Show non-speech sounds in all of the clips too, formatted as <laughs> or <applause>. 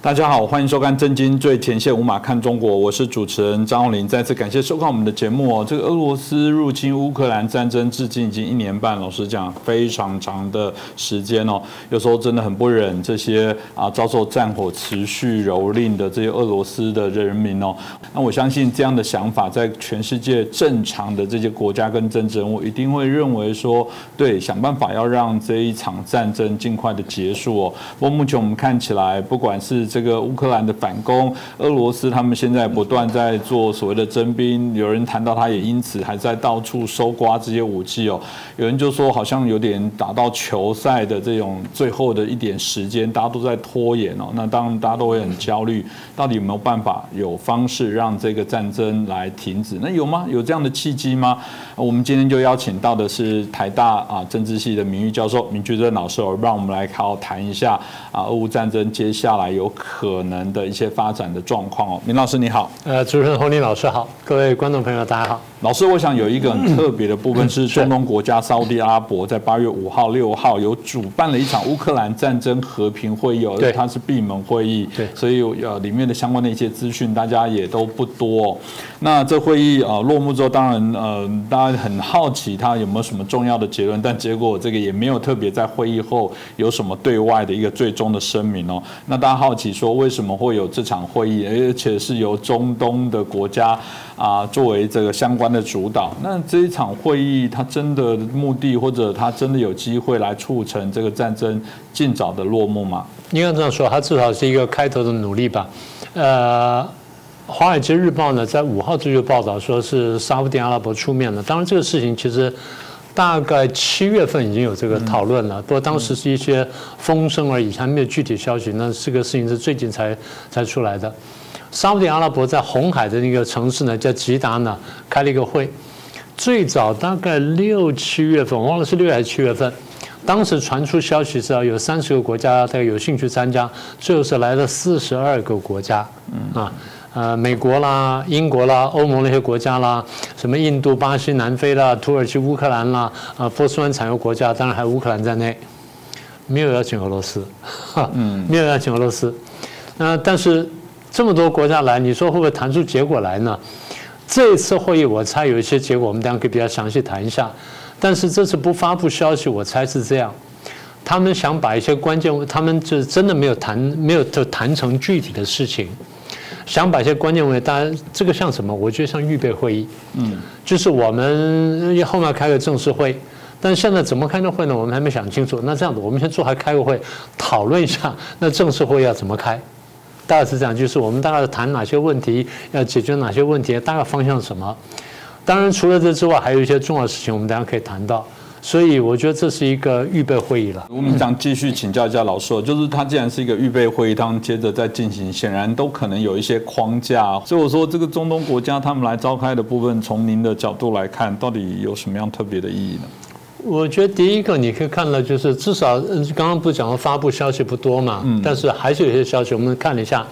大家好，欢迎收看《震惊最前线》，无马看中国，我是主持人张宏林。再次感谢收看我们的节目哦。这个俄罗斯入侵乌克兰战争至今已经一年半，老实讲非常长的时间哦。有时候真的很不忍这些啊遭受战火持续蹂躏的这些俄罗斯的人民哦。那我相信这样的想法，在全世界正常的这些国家跟政治人物一定会认为说，对，想办法要让这一场战争尽快的结束哦。不过目前我们看起来，不管是这个乌克兰的反攻，俄罗斯他们现在不断在做所谓的征兵，有人谈到他也因此还在到处搜刮这些武器哦。有人就说好像有点打到球赛的这种最后的一点时间，大家都在拖延哦。那当然大家都会很焦虑，到底有没有办法有方式让这个战争来停止？那有吗？有这样的契机吗？我们今天就邀请到的是台大啊政治系的名誉教授明居正老师，让我们来好好谈一下啊俄乌战争接下来有可。能的一些发展的状况哦，明老师你好，呃，主持人洪林老师好，各位观众朋友大家好。老师，我想有一个很特别的部分是，中东国家沙特阿拉伯在八月五号、六号有主办了一场乌克兰战争和平会议，而且它是闭门会议，对，所以呃里面的相关的一些资讯大家也都不多。那这会议啊落幕之后，当然呃大家很好奇它有没有什么重要的结论，但结果这个也没有特别在会议后有什么对外的一个最终的声明哦。那大家好奇说为什么会有这场会议，而且是由中东的国家啊作为这个相关。的主导，那这一场会议，它真的目的，或者它真的有机会来促成这个战争尽早的落幕吗？应该这样说，它至少是一个开头的努力吧。呃，《华尔街日报》呢，在五号这就报道说是沙特阿拉伯出面了。当然，这个事情其实大概七月份已经有这个讨论了，不过当时是一些风声而已，还没有具体消息。那这个事情是最近才才出来的。沙特阿拉伯在红海的那个城市呢，叫吉达呢，开了一个会。最早大概六七月份，忘了是六月还是七月份，当时传出消息是要有三十个国家大概有兴趣参加，最后是来了四十二个国家。嗯啊，呃，美国啦、英国啦、欧盟那些国家啦，什么印度、巴西、南非啦、土耳其、乌克兰啦，啊，波斯湾产油国家，当然还有乌克兰在内，没有邀请俄罗斯，哈，嗯，没有邀请俄罗斯。那但是。这么多国家来，你说会不会谈出结果来呢？这次会议我猜有一些结果，我们等下可以比较详细谈一下。但是这次不发布消息，我猜是这样，他们想把一些关键，他们就真的没有谈，没有就谈成具体的事情，想把一些关键问题，当然这个像什么？我觉得像预备会议，嗯，就是我们后面开个正式会，但是现在怎么开的会呢？我们还没想清楚。那这样子，我们先坐还开个会，讨论一下，那正式会要怎么开？大概是这样，就是我们大概谈哪些问题，要解决哪些问题，大概方向是什么？当然，除了这之外，还有一些重要事情，我们大家可以谈到。所以，我觉得这是一个预备会议了。我们想继续请教一下老师，就是它既然是一个预备会议，当接着再进行，显然都可能有一些框架。所以我说，这个中东国家他们来召开的部分，从您的角度来看，到底有什么样特别的意义呢？我觉得第一个你可以看到，就是至少刚刚不是讲了发布消息不多嘛，但是还是有些消息。我们看了一下，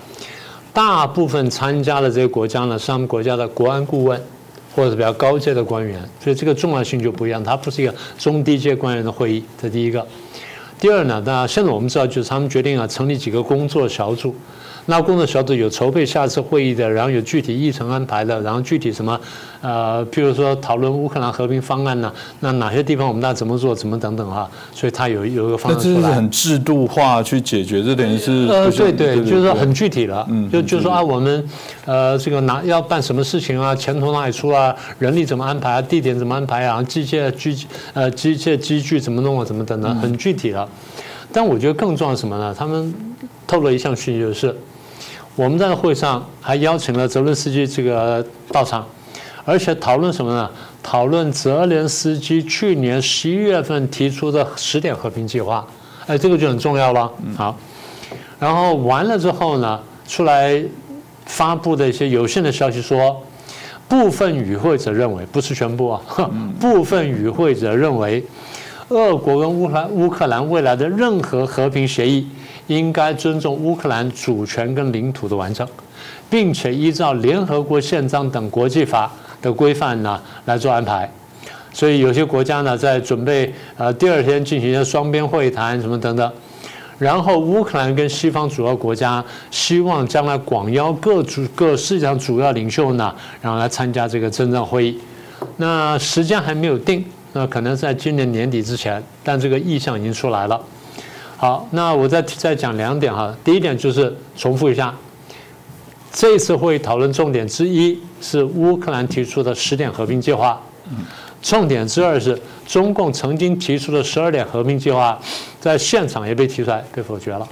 大部分参加的这些国家呢，是他们国家的国安顾问或者比较高阶的官员，所以这个重要性就不一样。它不是一个中低阶官员的会议，这第一个。第二呢，那现在我们知道，就是他们决定啊，成立几个工作小组。那工作小组有筹备下次会议的，然后有具体议程安排的，然后具体什么，呃，譬如说讨论乌克兰和平方案呢？那哪些地方我们大家怎么做，怎么等等哈？所以它有有一个方案出来。这是很制度化去解决，这等于是呃，对对，就是说很具体了。嗯，就就说啊，我们呃这个拿要办什么事情啊？钱从哪里出啊？人力怎么安排啊？地点怎么安排啊？机械机呃机械机具怎么弄啊？怎么等等，很具体了。但我觉得更重要什么呢？他们透露一项讯息就是。我们在会上还邀请了泽连斯基这个到场，而且讨论什么呢？讨论泽连斯基去年十一月份提出的十点和平计划，哎，这个就很重要了。好，然后完了之后呢，出来发布的一些有限的消息说，部分与会者认为，不是全部啊，<laughs> 部分与会者认为，俄国跟乌克兰乌克兰未来的任何和平协议。应该尊重乌克兰主权跟领土的完整，并且依照联合国宪章等国际法的规范呢来做安排。所以有些国家呢在准备呃第二天进行一些双边会谈什么等等。然后乌克兰跟西方主要国家希望将来广邀各主各世界上主要领袖呢，然后来参加这个真正会议。那时间还没有定，那可能在今年年底之前，但这个意向已经出来了。好，那我再再讲两点哈。第一点就是重复一下，这次会议讨论重点之一是乌克兰提出的十点和平计划。重点之二是中共曾经提出的十二点和平计划，在现场也被提出来被否决了。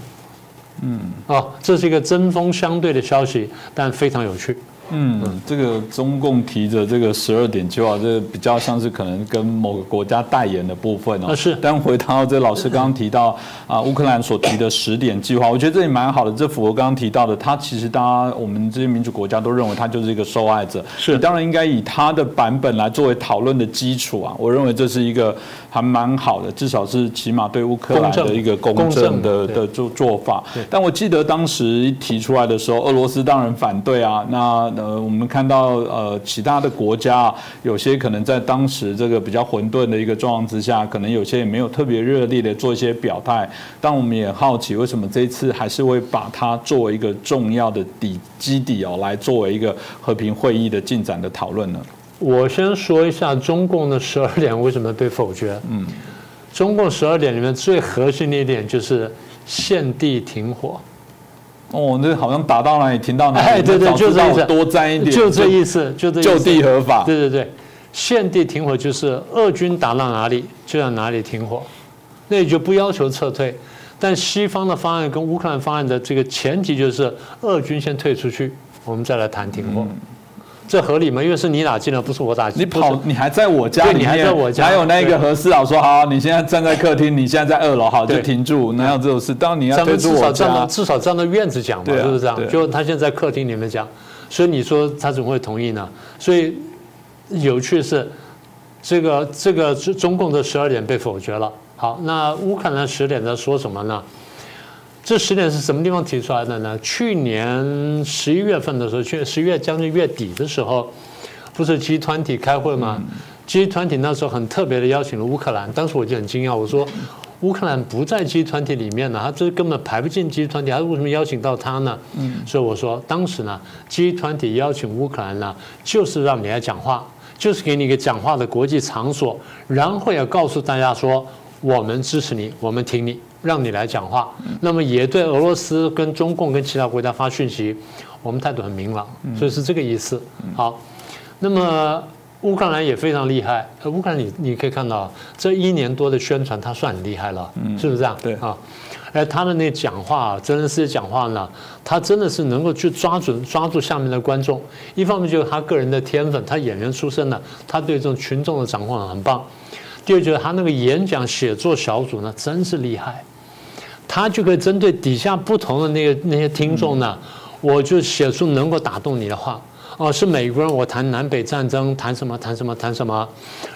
嗯，哦，这是一个针锋相对的消息，但非常有趣。嗯，这个中共提着这个十二点计划，这比较像是可能跟某个国家代言的部分哦。是。但回到这老师刚刚提到啊，乌克兰所提的十点计划，我觉得这也蛮好的。这符合刚刚提到的，他其实大家我们这些民主国家都认为他就是一个受害者。是。当然应该以他的版本来作为讨论的基础啊。我认为这是一个还蛮好的，至少是起码对乌克兰的一个公正的的做做法。但我记得当时提出来的时候，俄罗斯当然反对啊。那呃，我们看到呃，其他的国家有些可能在当时这个比较混沌的一个状况之下，可能有些也没有特别热烈的做一些表态。但我们也好奇，为什么这一次还是会把它作为一个重要的底基底哦，来作为一个和平会议的进展的讨论呢？我先说一下中共的十二点为什么被否决。嗯，中共十二点里面最核心的一点就是限地停火。哦，那好像打到哪里停到哪里，哎，对对，就这意思，多沾一点，就这意思，就这就地合法，对对对，现地停火就是俄军打到哪里就在哪里停火，那也就不要求撤退，但西方的方案跟乌克兰方案的这个前提就是俄军先退出去，我们再来谈停火。这合理吗？因为是你打进了，不是我打进。你跑，你还在我家里面，还在我家，还有那个何事佬说好，你现在站在客厅，你现在在二楼，好就停住。哪有这种事？当你要退出我家，至少站到院子讲嘛，是不是这样？就他现在客厅里面讲，所以你说他怎么会同意呢？所以有趣是，这个这个中共的十二点被否决了。好，那乌克兰十点在说什么呢？这十点是什么地方提出来的呢？去年十一月份的时候，去十一月将近月底的时候，不是集团体开会吗？集团体那时候很特别的邀请了乌克兰，当时我就很惊讶，我说乌克兰不在集团体里面呢，他这根本排不进集团体，他为什么邀请到他呢？嗯，所以我说当时呢，集团体邀请乌克兰呢，就是让你来讲话，就是给你一个讲话的国际场所，然后要告诉大家说，我们支持你，我们挺你。让你来讲话，那么也对俄罗斯跟中共跟其他国家发讯息，我们态度很明朗，所以是这个意思。好，那么乌克兰也非常厉害，乌克兰你你可以看到这一年多的宣传，他算很厉害了，是不是这样？对啊，而他的那讲话，真人实讲话呢，他真的是能够去抓准抓住下面的观众。一方面就是他个人的天分，他演员出身的，他对这种群众的掌控很棒。第二就是他那个演讲写作小组呢，真是厉害。他就可以针对底下不同的那个那些听众呢，我就写出能够打动你的话。哦，是美国人，我谈南北战争，谈什么谈什么谈什么，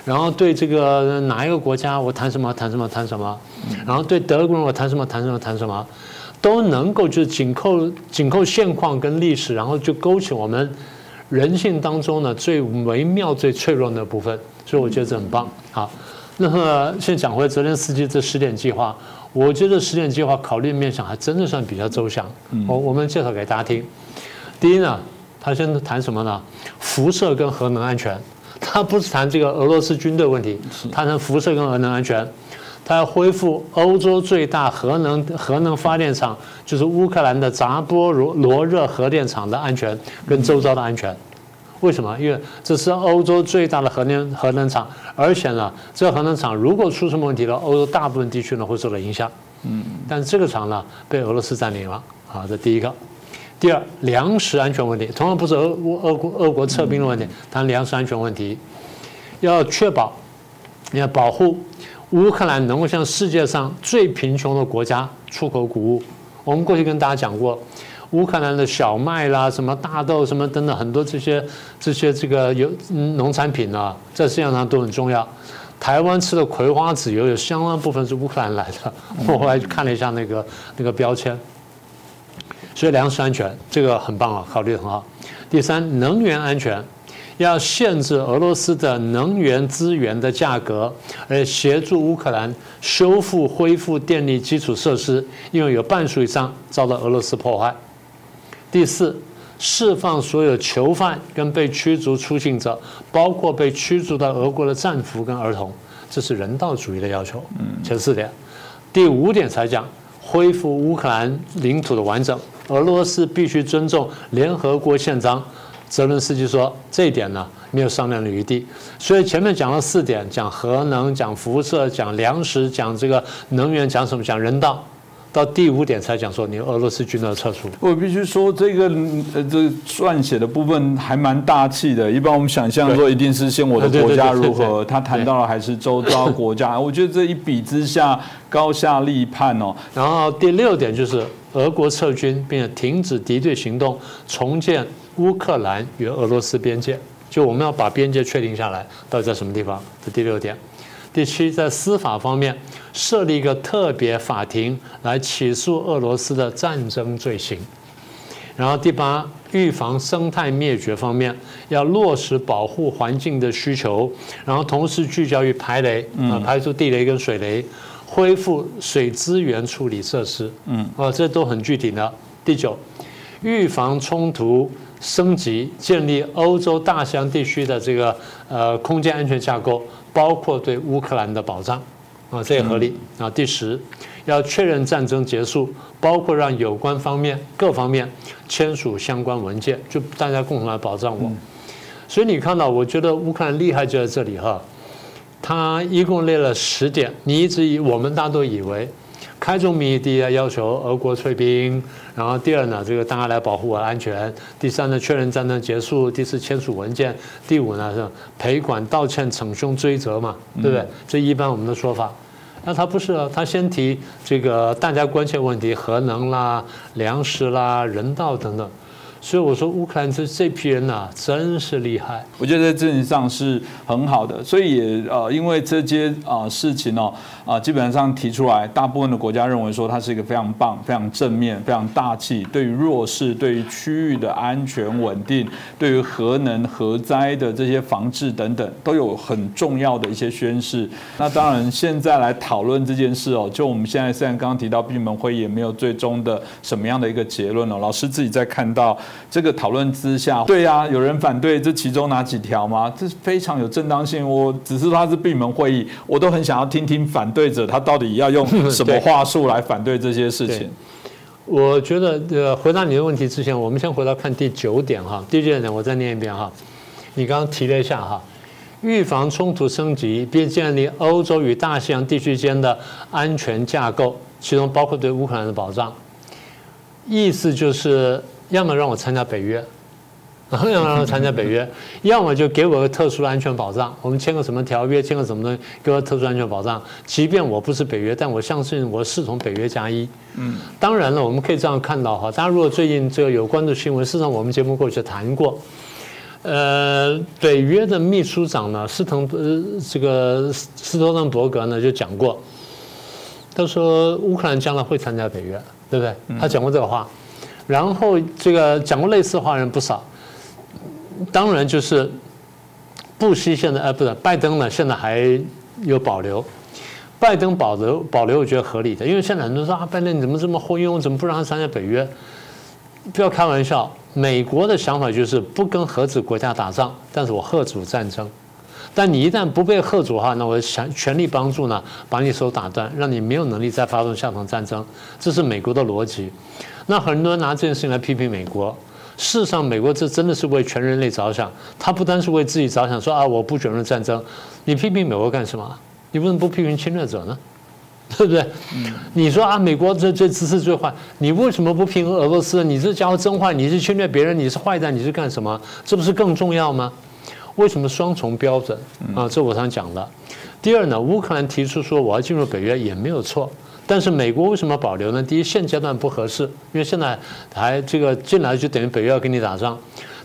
然后对这个哪一个国家，我谈什么谈什么谈什么，然后对德国人，我谈什么谈什么谈什么，都能够就是紧扣紧扣现况跟历史，然后就勾起我们人性当中呢最微妙、最脆弱的部分。所以我觉得这很棒。好，那么现在讲回泽连斯基这十点计划。我觉得十点计划考虑面向还真的算比较周详。我我们介绍给大家听。第一呢，他先谈什么呢？辐射跟核能安全。他不是谈这个俄罗斯军队问题，他谈辐射跟核能安全。他要恢复欧洲最大核能核能发电厂，就是乌克兰的扎波罗罗热核电厂的安全跟周遭的安全。为什么？因为这是欧洲最大的核能核能厂，而且呢，这个核能厂如果出什么问题了，欧洲大部分地区呢会受到影响。嗯，但是这个厂呢被俄罗斯占领了。好，这第一个。第二，粮食安全问题，同样不是俄俄国俄国撤兵的问题，谈粮食安全问题，要确保，要保护乌克兰能够向世界上最贫穷的国家出口谷物。我们过去跟大家讲过。乌克兰的小麦啦，什么大豆，什么等等，很多这些这些这个有农产品啊，在世界上都很重要。台湾吃的葵花籽油有相当部分是乌克兰来的，<laughs> 我后来看了一下那个那个标签。所以粮食安全这个很棒啊，考虑的很好。第三，能源安全，要限制俄罗斯的能源资源的价格，而协助乌克兰修复恢复电力基础设施，因为有半数以上遭到俄罗斯破坏。第四，释放所有囚犯跟被驱逐出境者，包括被驱逐到俄国的战俘跟儿童，这是人道主义的要求。嗯，前四点，第五点才讲恢复乌克兰领土的完整，俄罗斯必须尊重联合国宪章。泽伦斯基说：“这一点呢，没有商量的余地。所以前面讲了四点，讲核能、讲辐射、讲粮食、讲这个能源、讲什么？讲人道。到第五点才讲说，你俄罗斯军队撤出。我必须说，这个呃，这撰写的部分还蛮大气的。一般我们想象说，一定是先我的国家如何，他谈到了还是周遭国家。我觉得这一比之下，高下立判哦。然后第六点就是俄国撤军，并且停止敌对行动，重建。”乌克兰与俄罗斯边界，就我们要把边界确定下来，到底在什么地方？这第六点。第七，在司法方面设立一个特别法庭来起诉俄罗斯的战争罪行。然后第八，预防生态灭绝方面要落实保护环境的需求，然后同时聚焦于排雷啊，排除地雷跟水雷，恢复水资源处理设施。嗯，啊，这都很具体的。第九，预防冲突。升级建立欧洲大西洋地区的这个呃空间安全架构，包括对乌克兰的保障，啊，这也合理啊。第十，要确认战争结束，包括让有关方面各方面签署相关文件，就大家共同来保障我。所以你看到，我觉得乌克兰厉害就在这里哈，他一共列了十点，你一直以我们大家都以为。开宗明义，第一要求俄国退兵，然后第二呢，这个大家来保护我的安全；第三呢，确认战争结束；第四，签署文件；第五呢，是赔款、道歉、惩凶、追责嘛，对不对？这一般我们的说法。那他不是啊，他先提这个大家关切问题，核能啦、粮食啦、人道等等。所以我说乌克兰这这批人呐，真是厉害。我觉得在政治上是很好的，所以也呃，因为这些啊事情哦啊，基本上提出来，大部分的国家认为说它是一个非常棒、非常正面、非常大气，对于弱势、对于区域的安全稳定、对于核能核灾的这些防治等等，都有很重要的一些宣示。那当然，现在来讨论这件事哦，就我们现在虽然刚刚提到闭门会议，也没有最终的什么样的一个结论哦。老师自己在看到。这个讨论之下，对呀，有人反对这其中哪几条吗？这是非常有正当性。我只是说它是闭门会议，我都很想要听听反对者他到底要用 <laughs> 什么话术来反对这些事情。我觉得，呃，回答你的问题之前，我们先回到看第九点哈。第九点，我再念一遍哈。你刚刚提了一下哈，预防冲突升级，并建立欧洲与大西洋地区间的安全架构，其中包括对乌克兰的保障。意思就是。要么让我参加北约，<laughs> 要么让我参加北约，要么就给我个特殊的安全保障。我们签个什么条约，签个什么东西，给我特殊安全保障。即便我不是北约，但我相信我是从北约加一。嗯，当然了，我们可以这样看到哈。大家如果最近这个有关注新闻，事实上我们节目过去谈过。呃，北约的秘书长呢，斯滕呃这个斯托滕伯格呢就讲过，他说乌克兰将来会参加北约，对不对？他讲过这个话。然后这个讲过类似话的人不少，当然就是布希现在呃不是拜登呢，现在还有保留。拜登保留保留，我觉得合理的，因为现在很多人说啊，拜登你怎么这么昏庸，怎么不让他参加北约？不要开玩笑，美国的想法就是不跟核子国家打仗，但是我核主战争。但你一旦不被核主的话，那我想全力帮助呢，把你手打断，让你没有能力再发动下场战争。这是美国的逻辑。那很多人拿这件事情来批评美国，事实上，美国这真的是为全人类着想，他不单是为自己着想，说啊我不卷入战争，你批评美国干什么？你为什么不批评侵略者呢？<laughs> 对不对？你说啊，美国这这姿势最坏，你为什么不批评俄罗斯？你这家伙真坏，你是侵略别人，你是坏蛋，你是干什么？这不是更重要吗？为什么双重标准啊？这我常讲的。第二呢，乌克兰提出说我要进入北约也没有错。但是美国为什么保留呢？第一，现阶段不合适，因为现在还这个进来就等于北约要跟你打仗。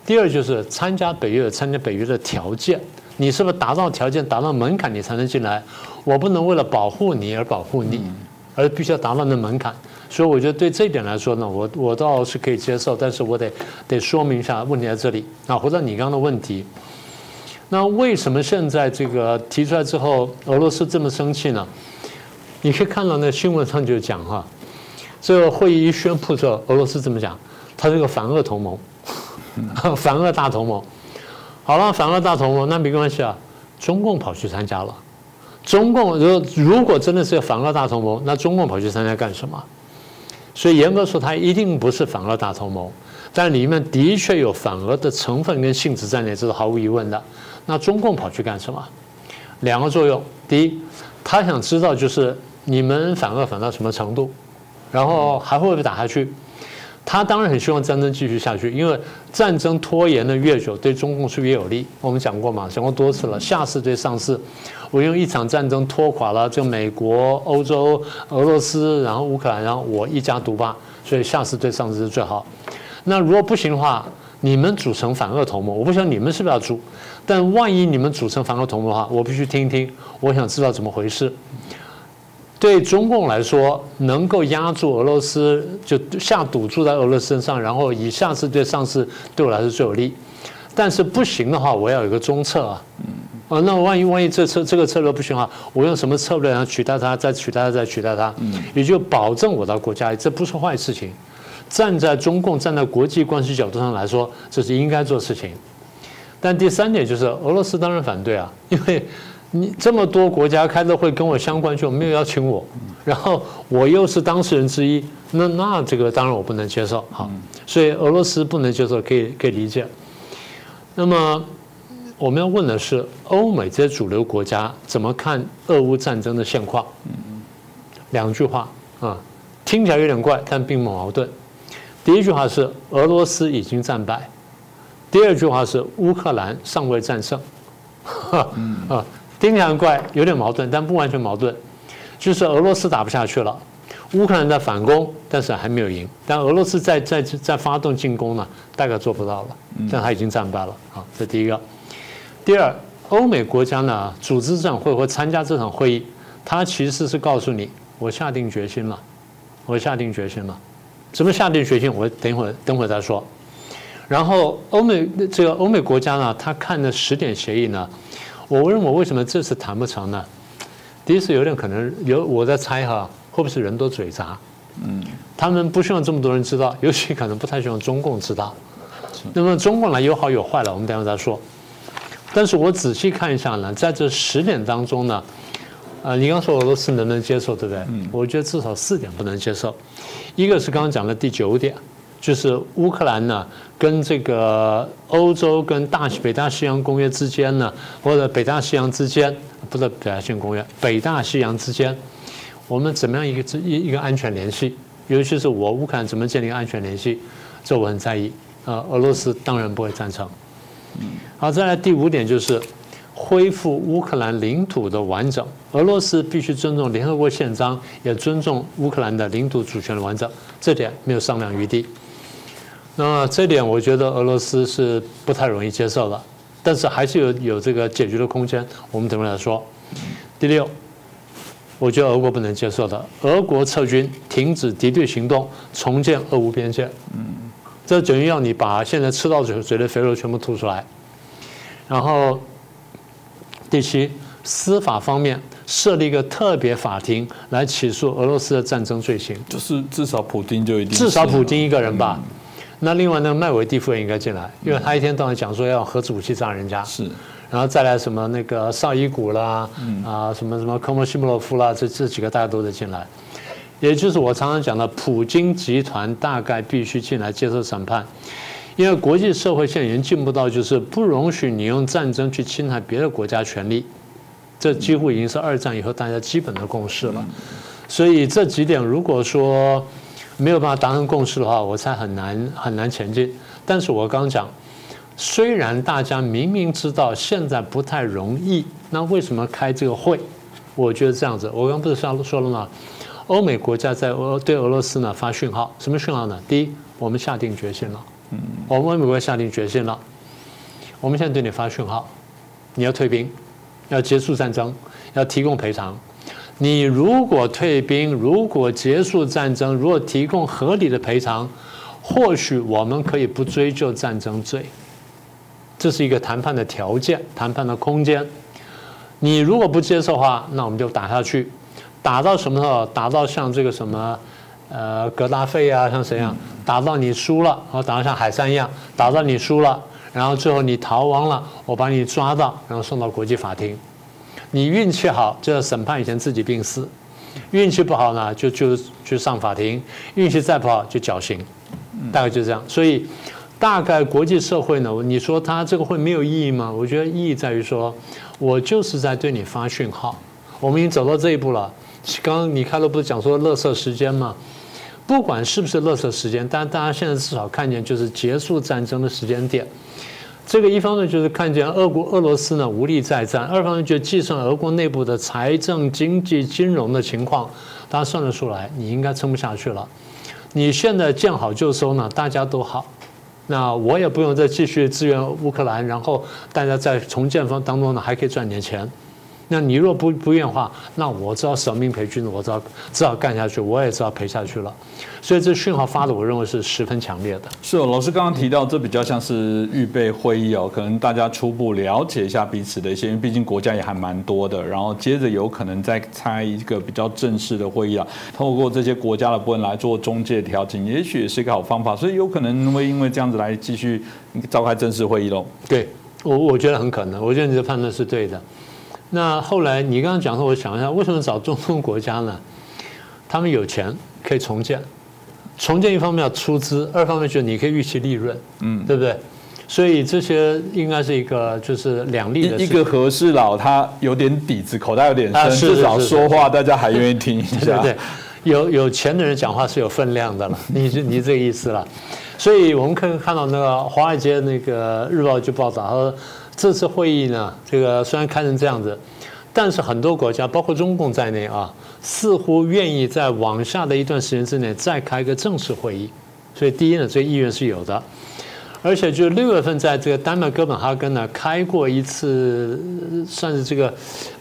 第二，就是参加北约有参加北约的条件，你是不是达到条件、达到门槛，你才能进来？我不能为了保护你而保护你，而必须要达到那门槛。所以我觉得对这一点来说呢，我我倒是可以接受，但是我得得说明一下问题在这里。啊，回到你刚刚的问题，那为什么现在这个提出来之后，俄罗斯这么生气呢？你可以看到那新闻上就讲哈，这个会议一宣布之后，俄罗斯怎么讲？他是个反俄同盟，<laughs> 反俄大同盟。好了，反俄大同盟那没关系啊，中共跑去参加了。中共如如果真的是反俄大同盟，那中共跑去参加干什么？所以严格说，它一定不是反俄大同盟，但里面的确有反俄的成分跟性质在内，这是毫无疑问的。那中共跑去干什么？两个作用：第一，他想知道就是你们反俄反到什么程度，然后还会不会打下去？他当然很希望战争继续下去，因为战争拖延的越久，对中共是越有利。我们讲过嘛，讲过多次了。下次对上次，我用一场战争拖垮了就美国、欧洲、俄罗斯，然后乌克兰，然后我一家独霸，所以下次对上次是最好。那如果不行的话，你们组成反俄同盟，我不晓得你们是不是要组，但万一你们组成反俄同盟的话，我必须听一听，我想知道怎么回事。对中共来说，能够压住俄罗斯，就下赌注在俄罗斯身上，然后以下次对上次对我来说最有利。但是不行的话，我要有一个中策啊。啊，那万一万一这策这个策略不行啊，我用什么策略然后取代它，再取代它，再取代它，也就保证我的国家，这不是坏事情。站在中共站在国际关系角度上来说，这是应该做事情。但第三点就是俄罗斯当然反对啊，因为。你这么多国家开的会跟我相关，就没有邀请我，然后我又是当事人之一，那那这个当然我不能接受，好，所以俄罗斯不能接受，可以可以理解。那么我们要问的是，欧美这些主流国家怎么看俄乌战争的现况？两句话啊，听起来有点怪，但并不矛盾。第一句话是俄罗斯已经战败，第二句话是乌克兰尚未战胜，<laughs> 啊。听起来怪，有点矛盾，但不完全矛盾。就是俄罗斯打不下去了，乌克兰在反攻，但是还没有赢。但俄罗斯在在在发动进攻呢，大概做不到了。但他已经战败了。好，这第一个。第二，欧美国家呢组织这场会或参加这场会议，他其实是告诉你，我下定决心了，我下定决心了。怎么下定决心？我等一会儿等会儿再说。然后欧美这个欧美国家呢，他看的十点协议呢。我问我为什么这次谈不成呢？第一次有点可能有我在猜哈，会不会是人多嘴杂？嗯，他们不希望这么多人知道，尤其可能不太希望中共知道。那么中共呢有好有坏了，我们等会再说。但是我仔细看一下呢，在这十点当中呢，呃，你刚说俄罗斯能不能接受，对不对？嗯，我觉得至少四点不能接受。一个是刚刚讲的第九点。就是乌克兰呢，跟这个欧洲跟大北大西洋公约之间呢，或者北大西洋之间，不是北大西洋公约，北大西洋之间，我们怎么样一个一一个安全联系？尤其是我乌克兰怎么建立安全联系？这我很在意。呃，俄罗斯当然不会赞成。好，再来第五点就是恢复乌克兰领土的完整。俄罗斯必须尊重联合国宪章，也尊重乌克兰的领土主权的完整，这点没有商量余地。那这点我觉得俄罗斯是不太容易接受的，但是还是有有这个解决的空间。我们等会来说。第六，我觉得俄国不能接受的，俄国撤军、停止敌对行动、重建俄乌边界。嗯，这等于要你把现在吃到嘴嘴的肥肉全部吐出来。然后，第七，司法方面设立一个特别法庭来起诉俄罗斯的战争罪行。就是至少普京就一定至少普京一个人吧。那另外呢麦维蒂夫也应该进来，因为他一天到晚讲说要核子武器炸人家，是，然后再来什么那个绍伊古啦，啊什么什么科莫西莫洛夫啦，这这几个大家都得进来，也就是我常常讲的普京集团大概必须进来接受审判，因为国际社会现在已经进步到就是不容许你用战争去侵害别的国家权利，这几乎已经是二战以后大家基本的共识了，所以这几点如果说。没有办法达成共识的话，我才很难很难前进。但是我刚讲，虽然大家明明知道现在不太容易，那为什么开这个会？我觉得这样子，我刚不是说说了吗？欧美国家在俄对俄罗斯呢发讯号，什么讯号呢？第一，我们下定决心了，我们美国下定决心了，我们现在对你发讯号，你要退兵，要结束战争，要提供赔偿。你如果退兵，如果结束战争，如果提供合理的赔偿，或许我们可以不追究战争罪。这是一个谈判的条件，谈判的空间。你如果不接受的话，那我们就打下去，打到什么时候？打到像这个什么，呃，格达费啊，像谁样？打到你输了，然后打到像海山一样，打到你输了，然后最后你逃亡了，我把你抓到，然后送到国际法庭。你运气好，就要审判以前自己病死；运气不好呢，就就去上法庭；运气再不好就绞刑，大概就这样。所以，大概国际社会呢，你说他这个会没有意义吗？我觉得意义在于说。我就是在对你发讯号，我们已经走到这一步了。刚刚你开头不是讲说乐色时间吗？不管是不是乐色时间，但大家现在至少看见就是结束战争的时间点。这个一方面就是看见俄国俄罗斯呢无力再战，二方面就计算俄国内部的财政、经济、金融的情况，大家算得出来，你应该撑不下去了。你现在见好就收呢，大家都好。那我也不用再继续支援乌克兰，然后大家在重建方当中呢，还可以赚点钱。那你若不不愿话，那我知道舍命陪君子，我知道知道干下去，我也知道陪下去了。所以这讯号发的，我认为是十分强烈的。是哦，老师刚刚提到，这比较像是预备会议哦，可能大家初步了解一下彼此的一些，因为毕竟国家也还蛮多的，然后接着有可能再开一个比较正式的会议啊，透过这些国家的部分来做中介调整，也许也是一个好方法。所以有可能会因为这样子来继续召开正式会议喽。对我，我觉得很可能，我觉得你的判断是对的。那后来你刚刚讲说，我想一下，为什么找中东国家呢？他们有钱可以重建，重建一方面要出资，二方面就是你可以预期利润，嗯，对不对？所以这些应该是一个就是两利的。一个和事佬他有点底子，口袋有点深，至少说话大家还愿意听一下。<laughs> 对对，有有钱的人讲话是有分量的了，<laughs> 你是你这个意思了。所以我们可以看到那个华尔街那个日报就报道他说。这次会议呢，这个虽然开成这样子，但是很多国家，包括中共在内啊，似乎愿意在往下的一段时间之内再开个正式会议。所以第一呢，这个意愿是有的，而且就六月份在这个丹麦哥本哈根呢开过一次，算是这个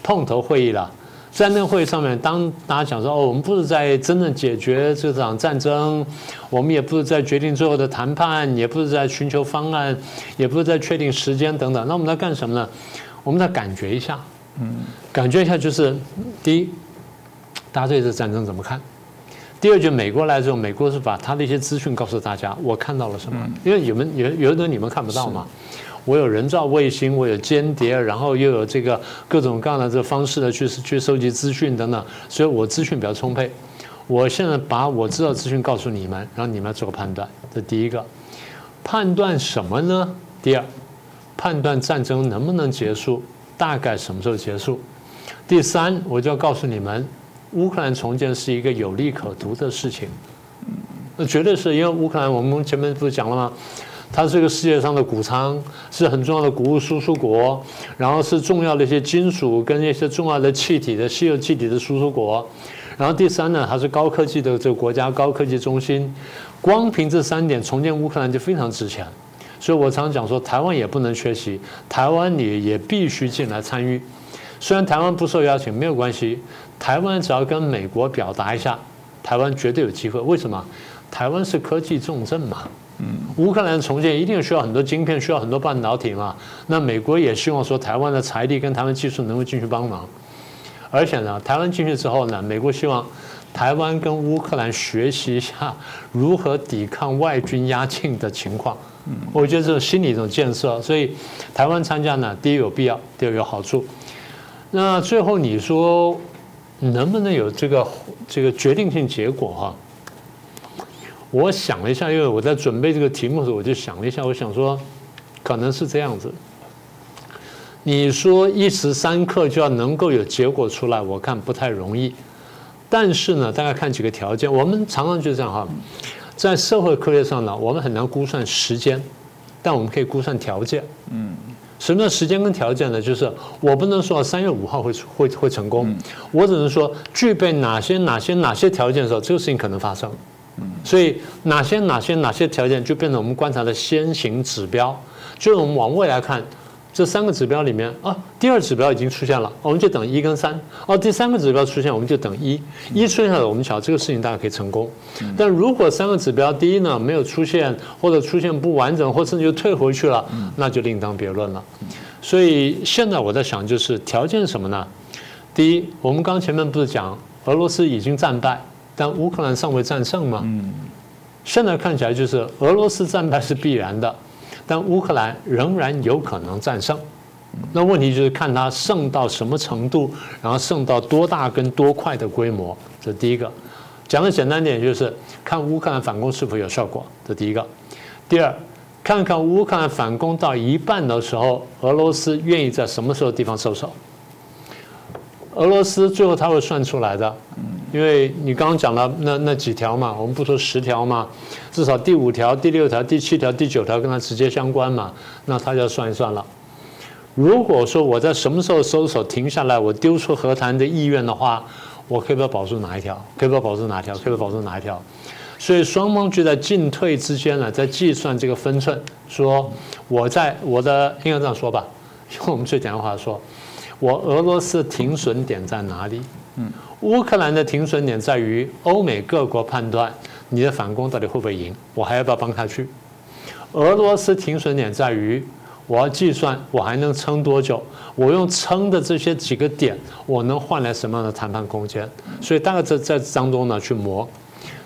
碰头会议了。在那个会议上面，当大家讲说哦，我们不是在真正解决这场战争，我们也不是在决定最后的谈判，也不是在寻求方案，也不是在确定时间等等。那我们在干什么呢？我们在感觉一下，嗯，感觉一下就是第一，大家对这战争怎么看？第二，就美国来之后，美国是把他的一些资讯告诉大家，我看到了什么？因为你们有有的你们看不到嘛。我有人造卫星，我有间谍，然后又有这个各种各样的这方式的去去收集资讯等等，所以我资讯比较充沛。我现在把我知道资讯告诉你们，然后你们来做个判断。这第一个，判断什么呢？第二，判断战争能不能结束，大概什么时候结束？第三，我就要告诉你们，乌克兰重建是一个有利可图的事情。那绝对是因为乌克兰，我们前面不是讲了吗？它是一个世界上的谷仓，是很重要的谷物输出国，然后是重要的一些金属跟一些重要的气体的稀有气体的输出国，然后第三呢，它是高科技的这个国家，高科技中心。光凭这三点，重建乌克兰就非常值钱。所以我常讲说，台湾也不能缺席，台湾你也必须进来参与。虽然台湾不受邀请，没有关系，台湾只要跟美国表达一下，台湾绝对有机会。为什么？台湾是科技重镇嘛。乌克兰重建一定需要很多晶片，需要很多半导体嘛？那美国也希望说台湾的财力跟台湾技术能够进去帮忙，而且呢，台湾进去之后呢，美国希望台湾跟乌克兰学习一下如何抵抗外军压境的情况。我觉得这种心理一种建设，所以台湾参加呢，第一有必要，第二有好处。那最后你说能不能有这个这个决定性结果哈？我想了一下，因为我在准备这个题目的时候，我就想了一下，我想说，可能是这样子。你说一时三刻就要能够有结果出来，我看不太容易。但是呢，大概看几个条件。我们常常就这样哈，在社会科学上呢，我们很难估算时间，但我们可以估算条件。嗯，什么叫时间跟条件呢？就是我不能说三月五号会会会成功，我只能说具备哪些哪些哪些条件的时候，这个事情可能发生。所以哪些哪些哪些条件就变成我们观察的先行指标，就是我们往未来看，这三个指标里面啊，第二指标已经出现了，我们就等一跟三。哦，第三个指标出现，我们就等一，一出现了，我们想这个事情大概可以成功。但如果三个指标第一呢没有出现，或者出现不完整，或甚至就退回去了，那就另当别论了。所以现在我在想，就是条件是什么呢？第一，我们刚前面不是讲俄罗斯已经战败，但乌克兰尚未战胜吗？嗯。现在看起来就是俄罗斯战败是必然的。但乌克兰仍然有可能战胜，那问题就是看它胜到什么程度，然后胜到多大跟多快的规模，这是第一个。讲的简单点就是看乌克兰反攻是否有效果，这第一个。第二，看看乌克兰反攻到一半的时候，俄罗斯愿意在什么时候地方收手。俄罗斯最后他会算出来的。因为你刚刚讲了那那几条嘛，我们不说十条嘛，至少第五条、第六条、第七条、第九条跟它直接相关嘛，那他就要算一算了。如果说我在什么时候收手停下来，我丢出和谈的意愿的话，我可以不要保住哪一条？可以不要保住哪一条？可以不要保住哪一条？所以双方就在进退之间呢，在计算这个分寸，说我在我的应该这样说吧，用我们最简单的话说，我俄罗斯停损点在哪里？嗯。乌克兰的停损点在于欧美各国判断你的反攻到底会不会赢，我还要不要帮他去？俄罗斯停损点在于我要计算我还能撑多久，我用撑的这些几个点，我能换来什么样的谈判空间？所以大概在在当中呢去磨，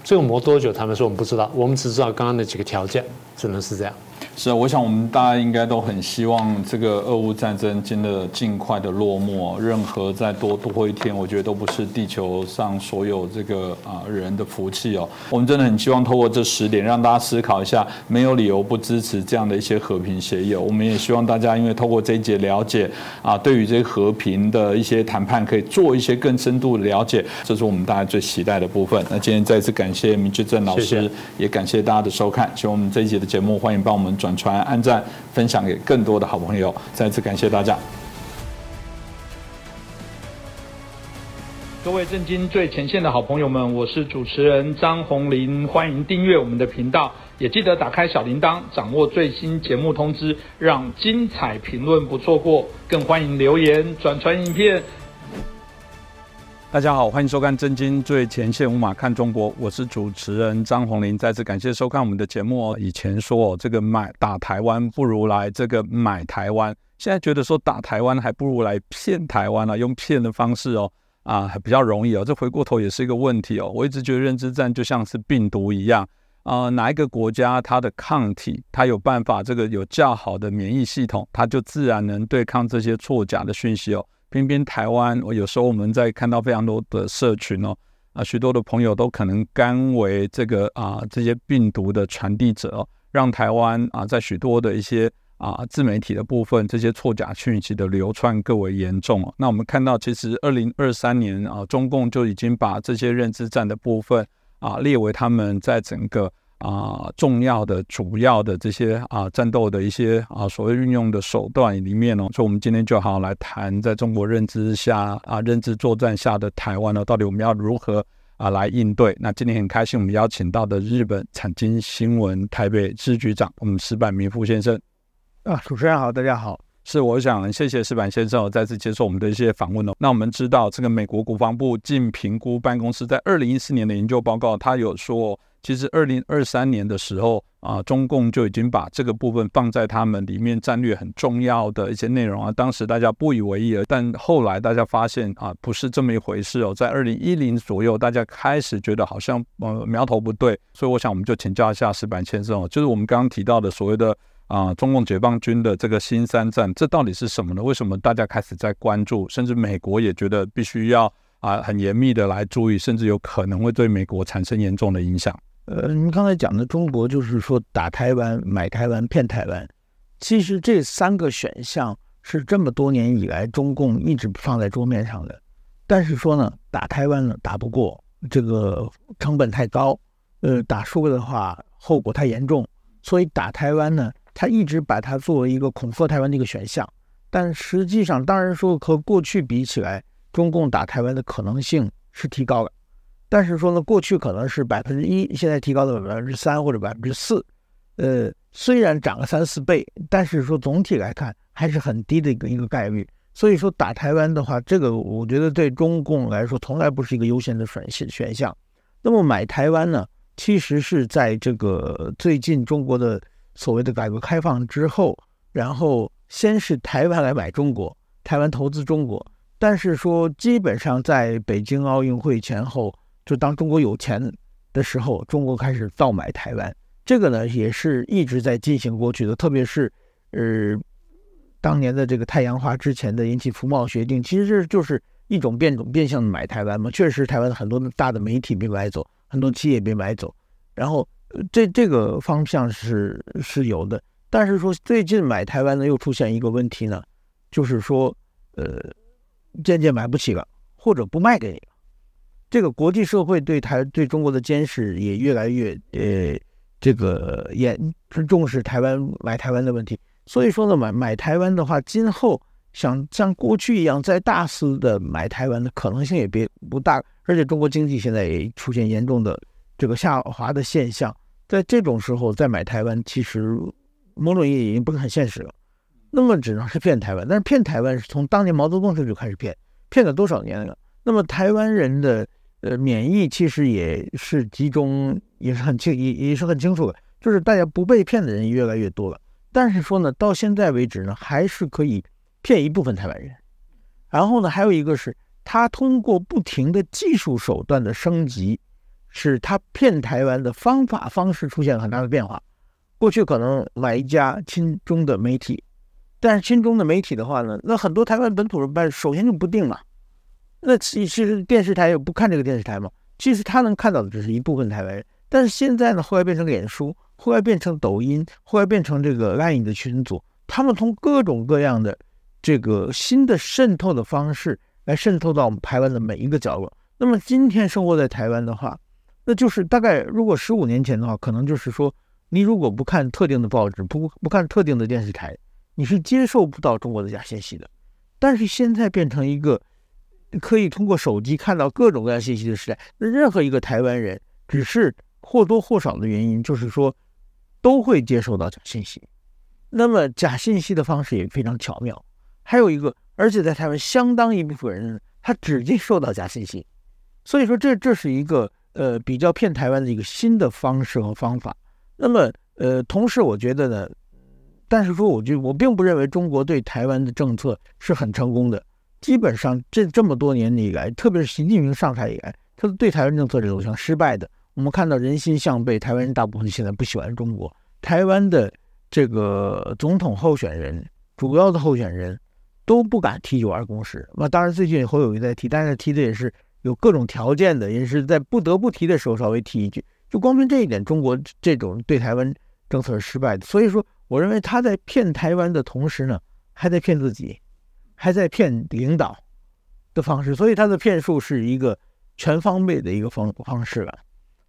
这个磨多久？他们说我们不知道，我们只知道刚刚那几个条件，只能是这样。是啊，我想我们大家应该都很希望这个俄乌战争真的尽快的落幕。任何再多多一天，我觉得都不是地球上所有这个啊人的福气哦。我们真的很希望透过这十点，让大家思考一下，没有理由不支持这样的一些和平协议。我们也希望大家，因为透过这一节了解啊，对于这些和平的一些谈判，可以做一些更深度的了解。这是我们大家最期待的部分。那今天再次感谢明志正老师，也感谢大家的收看。希望我们这一节的节目，欢迎帮我们转。传、按赞、分享给更多的好朋友，再次感谢大家。各位震惊最前线的好朋友们，我是主持人张宏林，欢迎订阅我们的频道，也记得打开小铃铛，掌握最新节目通知，让精彩评论不错过。更欢迎留言、转传影片。大家好，欢迎收看《真金最前线》，无马看中国，我是主持人张宏林。再次感谢收看我们的节目哦。以前说哦这个买打台湾不如来这个买台湾，现在觉得说打台湾还不如来骗台湾啊，用骗的方式哦啊，还比较容易哦。这回过头也是一个问题哦。我一直觉得认知战就像是病毒一样啊，哪一个国家它的抗体，它有办法这个有较好的免疫系统，它就自然能对抗这些错假的讯息哦。偏偏台湾，我有时候我们在看到非常多的社群哦，啊，许多的朋友都可能甘为这个啊这些病毒的传递者，哦让台湾啊在许多的一些啊自媒体的部分，这些错假讯息的流窜更为严重哦。那我们看到，其实二零二三年啊，中共就已经把这些认知战的部分啊列为他们在整个。啊，重要的、主要的这些啊战斗的一些啊所谓运用的手段里面哦，所以我们今天就好好来谈，在中国认知下啊认知作战下的台湾呢，到底我们要如何啊来应对？那今天很开心，我们邀请到的日本产经新闻台北支局长，我们石板明夫先生啊，主持人好，大家好。是，我想谢谢石板先生再次接受我们的一些访问哦。那我们知道，这个美国国防部近评估办公室在二零一四年的研究报告，他有说，其实二零二三年的时候啊，中共就已经把这个部分放在他们里面战略很重要的一些内容啊。当时大家不以为意，但后来大家发现啊，不是这么一回事哦。在二零一零左右，大家开始觉得好像呃苗头不对，所以我想我们就请教一下石板先生哦，就是我们刚刚提到的所谓的。啊，中共解放军的这个新三战，这到底是什么呢？为什么大家开始在关注，甚至美国也觉得必须要啊很严密的来注意，甚至有可能会对美国产生严重的影响？呃，您刚才讲的中国就是说打台湾、买台湾、骗台湾，其实这三个选项是这么多年以来中共一直放在桌面上的，但是说呢，打台湾呢打不过，这个成本太高，呃，打输了的话后果太严重，所以打台湾呢。他一直把它作为一个恐吓台湾的一个选项，但实际上，当然说和过去比起来，中共打台湾的可能性是提高了。但是说呢，过去可能是百分之一，现在提高到百分之三或者百分之四。呃，虽然涨了三四倍，但是说总体来看还是很低的一个一个概率。所以说打台湾的话，这个我觉得对中共来说从来不是一个优先的选选选项。那么买台湾呢，其实是在这个最近中国的所谓的改革开放之后，然后先是台湾来买中国，台湾投资中国，但是说基本上在北京奥运会前后，就当中国有钱的时候，中国开始倒买台湾。这个呢也是一直在进行过去的，特别是，呃，当年的这个太阳花之前的引起服贸协定，其实这就是一种变种变相的买台湾嘛。确实，台湾很多的大的媒体被买走，很多企业被买走，然后这这个方向是是有的。但是说最近买台湾呢，又出现一个问题呢，就是说，呃，渐渐买不起了，或者不卖给你了。这个国际社会对台对中国的监视也越来越呃。这个严重视台湾买台湾的问题，所以说呢，买买台湾的话，今后想像过去一样再大肆的买台湾的可能性也别不大，而且中国经济现在也出现严重的这个下滑的现象，在这种时候再买台湾，其实某种意义已经不是很现实了。那么只能是骗台湾，但是骗台湾是从当年毛泽东时候就开始骗，骗了多少年了？那么台湾人的。呃，免疫其实也是集中，也是很清，也也是很清楚的，就是大家不被骗的人越来越多了。但是说呢，到现在为止呢，还是可以骗一部分台湾人。然后呢，还有一个是，他通过不停的技术手段的升级，使他骗台湾的方法方式出现了很大的变化。过去可能买一家亲中的媒体，但是亲中的媒体的话呢，那很多台湾本土人办首先就不定了。那其实电视台也不看这个电视台嘛，其实他能看到的只是一部分台湾人。但是现在呢，后来变成脸书，后来变成抖音，后来变成这个 LINE 的群组，他们从各种各样的这个新的渗透的方式来渗透到我们台湾的每一个角落。那么今天生活在台湾的话，那就是大概如果十五年前的话，可能就是说，你如果不看特定的报纸，不不看特定的电视台，你是接受不到中国的假信息的。但是现在变成一个。可以通过手机看到各种各样信息的时代，那任何一个台湾人，只是或多或少的原因，就是说都会接受到假信息。那么假信息的方式也非常巧妙。还有一个，而且在台湾相当一部分人，他只接受到假信息。所以说，这这是一个呃比较骗台湾的一个新的方式和方法。那么呃，同时我觉得呢，但是说，我就我并不认为中国对台湾的政策是很成功的。基本上这这么多年以来，特别是习近平上台以来，他的对台湾政策是走向失败的。我们看到人心向背，台湾人大部分现在不喜欢中国。台湾的这个总统候选人，主要的候选人都不敢提九二共识。那当然，最近侯友谊在提，但是提的也是有各种条件的，也是在不得不提的时候稍微提一句。就光凭这一点，中国这种对台湾政策是失败的。所以说，我认为他在骗台湾的同时呢，还在骗自己。还在骗领导的方式，所以他的骗术是一个全方位的一个方方式了。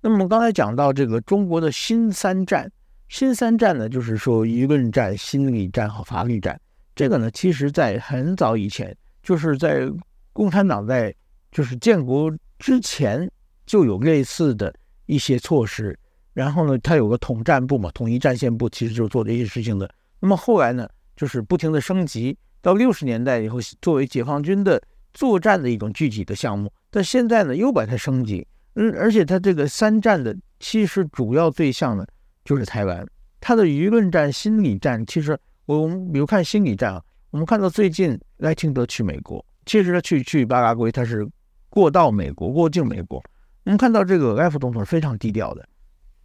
那么刚才讲到这个中国的新三战，新三战呢，就是说舆论战、心理战和法律战。这个呢，其实在很早以前，就是在共产党在就是建国之前就有类似的一些措施。然后呢，他有个统战部嘛，统一战线部，其实就是做这些事情的。那么后来呢，就是不停的升级。到六十年代以后，作为解放军的作战的一种具体的项目，但现在呢又把它升级，嗯，而且它这个三战的其实主要对象呢就是台湾，它的舆论战、心理战，其实我我们比如看心理战啊，我们看到最近赖清德去美国，其实他去去巴拉圭，他是过到美国过境美国，我们看到这个赖副总统是非常低调的，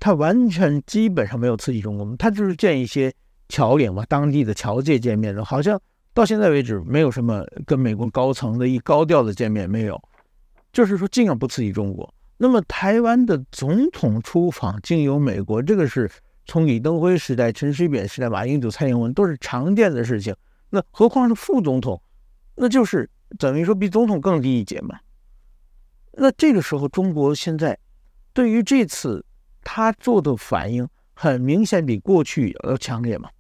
他完全基本上没有刺激中国，他就是建一些侨领嘛，当地的侨界见面的，好像。到现在为止，没有什么跟美国高层的一高调的见面，没有，就是说尽量不刺激中国。那么台湾的总统出访经由美国，这个是从李登辉时代、陈水扁时代、马英九、蔡英文都是常见的事情。那何况是副总统，那就是等于说比总统更低一阶嘛。那这个时候，中国现在对于这次他做的反应，很明显比过去要强烈嘛。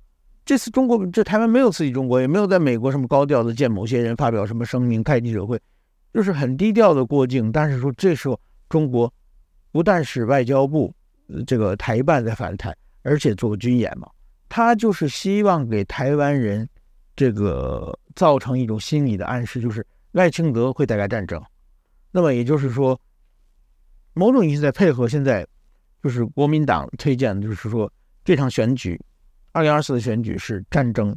这次中国这台湾没有刺激中国，也没有在美国什么高调的见某些人发表什么声明、开记者会，就是很低调的过境。但是说这时候中国不但是外交部这个台办在反台，而且做军演嘛。他就是希望给台湾人这个造成一种心理的暗示，就是赖清德会带来战争。那么也就是说，某种意义在配合现在就是国民党推荐的，就是说这场选举，二零二四的选举是战争，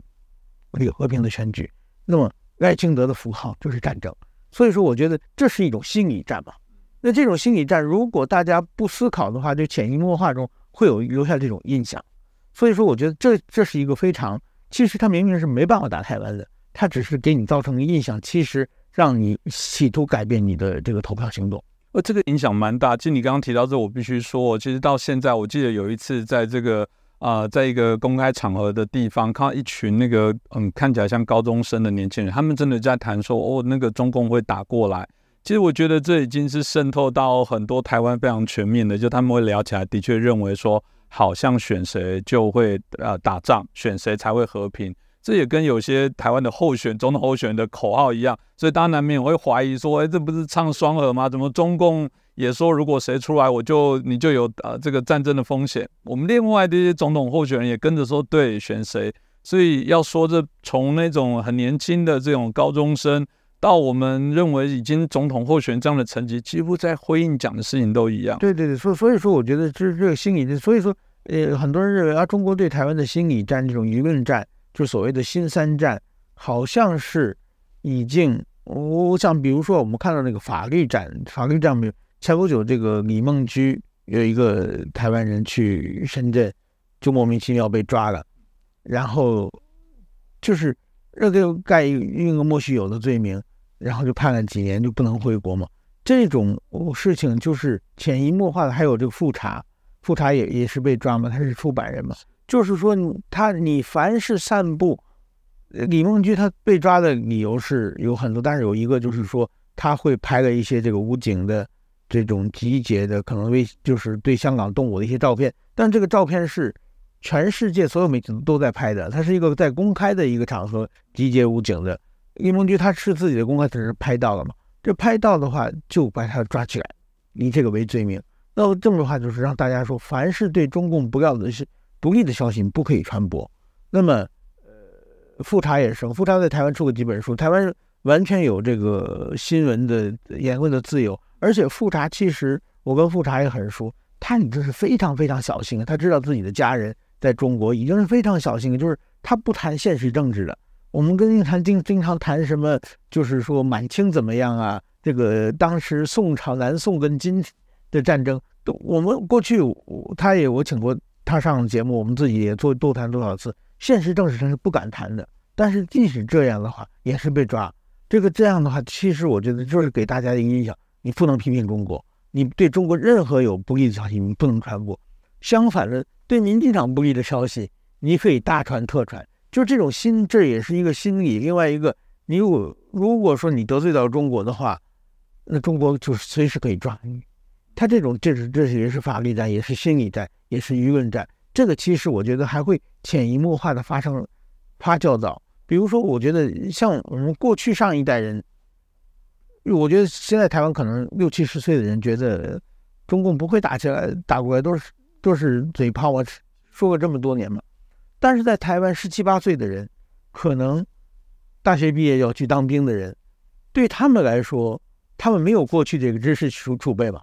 一个和平的选举。那么赖清德的符号就是战争，所以说我觉得这是一种心理战嘛。那这种心理战，如果大家不思考的话，就潜移默化中会有留下这种印象。所以说，我觉得这这是一个非常，其实他明明是没办法打台湾的，他只是给你造成印象，其实让你企图改变你的这个投票行动。呃，这个影响蛮大。其实你刚刚提到这，我必须说，其实到现在，我记得有一次在这个啊，在一个公开场合的地方，看到一群那个嗯，看起来像高中生的年轻人，他们真的在谈说，哦，那个中共会打过来。其实我觉得这已经是渗透到很多台湾非常全面的，就他们会聊起来，的确认为说。好像选谁就会呃打仗，选谁才会和平，这也跟有些台湾的候选总统候选的口号一样，所以大家难免会怀疑说，哎，这不是唱双核吗？怎么中共也说如果谁出来，我就你就有呃这个战争的风险？我们另外的一些总统候选人也跟着说，对，选谁？所以要说这从那种很年轻的这种高中生。到我们认为已经总统候选这样的层级，几乎在回应讲的事情都一样。对对对，所所以说，我觉得这这个心理，所以说，呃，很多人认为啊，中国对台湾的心理战，这种舆论战，就所谓的新三战，好像是已经，我想，比如说我们看到那个法律战，法律战没有，前不久这个李梦居有一个台湾人去深圳，就莫名其妙被抓了，然后就是这个盖一个莫须有的罪名。然后就判了几年，就不能回国嘛？这种事情就是潜移默化的。还有这个复查，复查也也是被抓嘛？他是出版人嘛？就是说，他你凡是散布李梦居他被抓的理由是有很多，但是有一个就是说他会拍了一些这个武警的这种集结的，可能为就是对香港动武的一些照片。但这个照片是全世界所有媒体都在拍的，他是一个在公开的一个场合集结武警的。李梦居他是自己的公开，只是拍到了嘛？这拍到的话，就把他抓起来，以这个为罪名。那么这么的话，就是让大家说，凡是对中共不要的是不利的消息，不可以传播。那么，呃，复查也是，复查在台湾出过几本书，台湾完全有这个新闻的言论的自由。而且复查其实我跟复查也很熟，他已经是非常非常小心的，他知道自己的家人在中国已经是非常小心的，就是他不谈现实政治的。我们跟印谈经经常谈什么，就是说满清怎么样啊？这个当时宋朝、南宋跟金的战争，都我们过去他也我请过他上节目，我们自己也做多谈多少次。现实政治上是不敢谈的，但是即使这样的话，也是被抓。这个这样的话，其实我觉得就是给大家一个印象：你不能批评中国，你对中国任何有不利的消息，你不能传播。相反的，对民进党不利的消息，你可以大传特传。就这种心，这也是一个心理。另外一个，你如果如果说你得罪到中国的话，那中国就是随时可以抓你。他这种，这是这是也是法律战，也是心理战，也是舆论战。这个其实我觉得还会潜移默化的发生发酵到。比如说，我觉得像我们过去上一代人，我觉得现在台湾可能六七十岁的人觉得中共不会打起来，打过来都是都是嘴炮啊，说过这么多年嘛。但是在台湾十七八岁的人，可能大学毕业要去当兵的人，对他们来说，他们没有过去这个知识储储备嘛，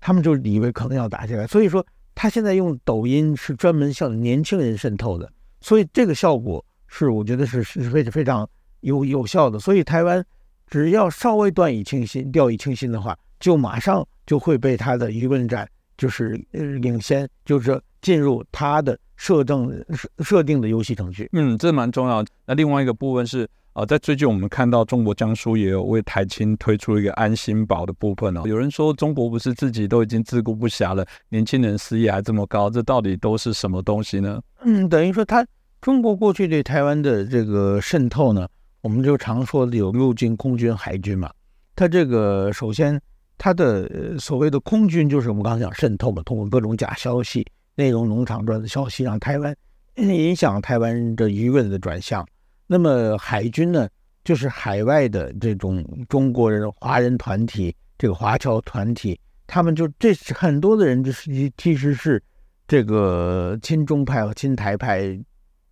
他们就以为可能要打起来。所以说，他现在用抖音是专门向年轻人渗透的，所以这个效果是我觉得是是非常非常有有效的。所以台湾只要稍微断以轻心、掉以轻心的话，就马上就会被他的舆论战就是呃领先，就是进入他的。设定设设定的游戏程序，嗯，这蛮重要。那另外一个部分是，啊，在最近我们看到中国江苏也有为台青推出一个安心保的部分哦。有人说中国不是自己都已经自顾不暇了，年轻人失业还这么高，这到底都是什么东西呢？嗯，等于说他中国过去对台湾的这个渗透呢，我们就常说的有陆军、空军、海军嘛。他这个首先他的所谓的空军就是我们刚刚讲渗透嘛，通过各种假消息。内容农场转的消息让台湾影响台湾的舆论的转向。那么海军呢，就是海外的这种中国人华人团体，这个华侨团体，他们就这很多的人就是其实是这个亲中派和亲台派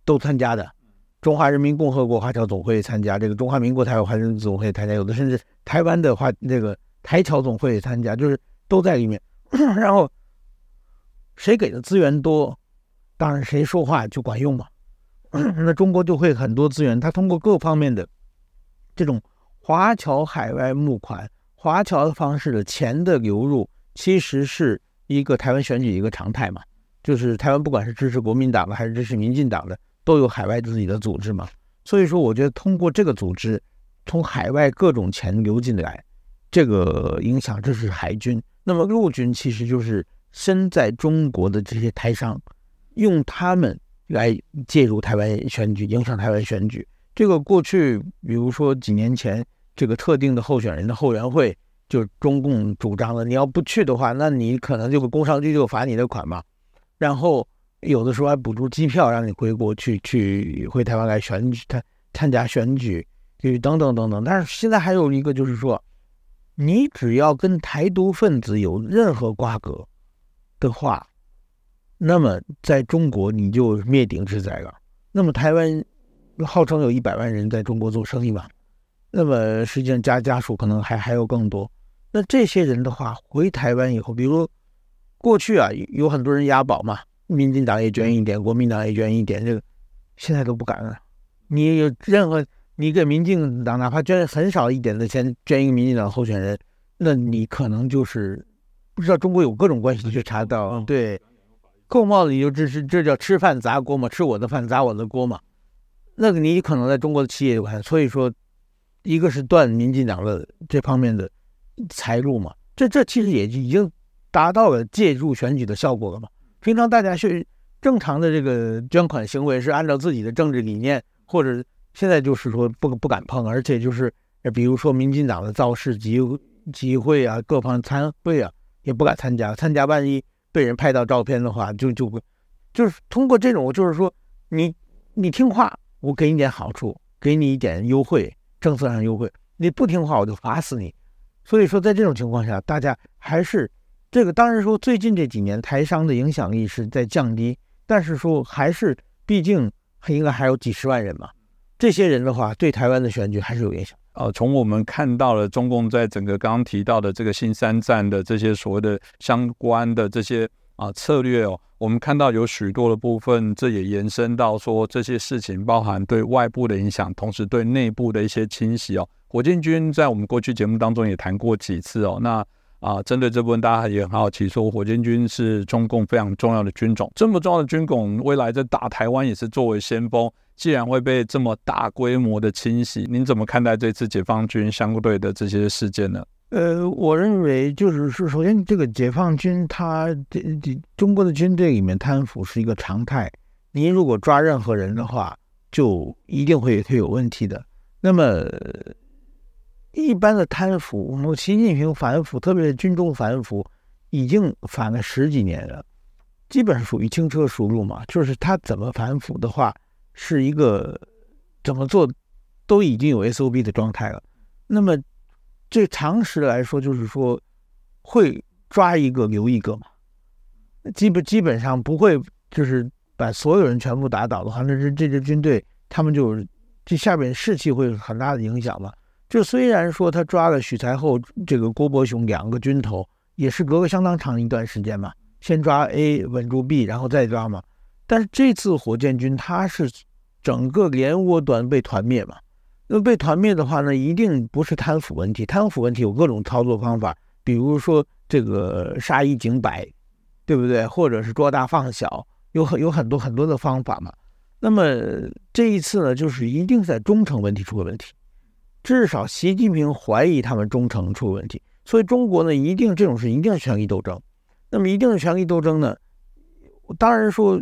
都参加的，中华人民共和国华侨总会参加，这个中华民国台湾华侨总会参加，有的甚至台湾的话，那个台侨总会参加，就是都在里面。<clears throat> 然后谁给的资源多，当然谁说话就管用嘛。<clears throat> 那中国就会很多资源，他通过各方面的这种华侨海外募款、华侨的方式的钱的流入，其实是一个台湾选举一个常态嘛。就是台湾不管是支持国民党的还是支持民进党的，都有海外自己的组织嘛。所以说，我觉得通过这个组织，从海外各种钱流进来，这个影响这是海军。那么陆军其实就是身在中国的这些台商，用他们来介入台湾选举，影响台湾选举。这个过去，比如说几年前，这个特定的候选人的后援会，就是中共主张了，你要不去的话，那你可能这个工商局就罚你的款嘛。然后有的时候还补助机票让你回国去，去回台湾来选举，他参加选举，就等等等等。但是现在还有一个就是说，你只要跟台独分子有任何瓜葛的话，那么在中国你就灭顶之灾了。那么台湾号称有一百万人在中国做生意嘛，那么实际上家家属可能还还有更多。那这些人的话回台湾以后，比如。过去啊，有很多人押宝嘛，民进党也捐一点，国民党也捐一点，这个现在都不敢了。你有任何，你给民进党哪怕捐很少一点的钱，捐一个民进党候选人，那你可能就是不知道中国有各种关系去查到。对，扣帽子就这是这叫吃饭砸锅嘛，吃我的饭砸我的锅嘛。那个你可能在中国的企业有看，所以说，一个是断民进党的这方面的财路嘛，这这其实也已经。达到了介入选举的效果了嘛？平常大家去正常的这个捐款行为是按照自己的政治理念，或者现在就是说不不敢碰，而且就是比如说民进党的造势集集会啊，各方参会啊，也不敢参加。参加万一被人拍到照片的话，就就就是通过这种，就是说你你听话，我给你点好处，给你一点优惠，政策上优惠；你不听话，我就罚死你。所以说，在这种情况下，大家还是。这个当然说，最近这几年台商的影响力是在降低，但是说还是，毕竟应该还有几十万人嘛。这些人的话，对台湾的选举还是有影响。呃，从我们看到了中共在整个刚刚提到的这个新三战的这些所谓的相关的这些啊策略哦，我们看到有许多的部分，这也延伸到说这些事情包含对外部的影响，同时对内部的一些清洗哦。火箭军在我们过去节目当中也谈过几次哦，那。啊，针对这部分，大家也很好奇，说火箭军是中共非常重要的军种，这么重要的军种，未来在打台湾也是作为先锋。既然会被这么大规模的清洗，您怎么看待这次解放军相对的这些事件呢？呃，我认为就是说，首先这个解放军，他这这中国的军队里面贪腐是一个常态，您如果抓任何人的话，就一定会会有问题的。那么。一般的贪腐，我们习近平反腐，特别是军中反腐，已经反了十几年了，基本上属于轻车熟路嘛。就是他怎么反腐的话，是一个怎么做都已经有 SOP 的状态了。那么这常识来说，就是说会抓一个留一个嘛，基本基本上不会就是把所有人全部打倒的话，那是这支军队他们就这下边士气会有很大的影响嘛。这虽然说他抓了许才厚、这个郭伯雄两个军头，也是隔了相当长一段时间嘛，先抓 A 稳住 B，然后再抓嘛。但是这次火箭军他是整个连窝端被团灭嘛。那被团灭的话呢，一定不是贪腐问题，贪腐问题有各种操作方法，比如说这个杀一儆百，对不对？或者是捉大放小，有很有很多很多的方法嘛。那么这一次呢，就是一定在忠诚问题出了问题。至少习近平怀疑他们忠诚出问题，所以中国呢，一定这种事一定是权力斗争。那么，一定是权力斗争呢？当然说，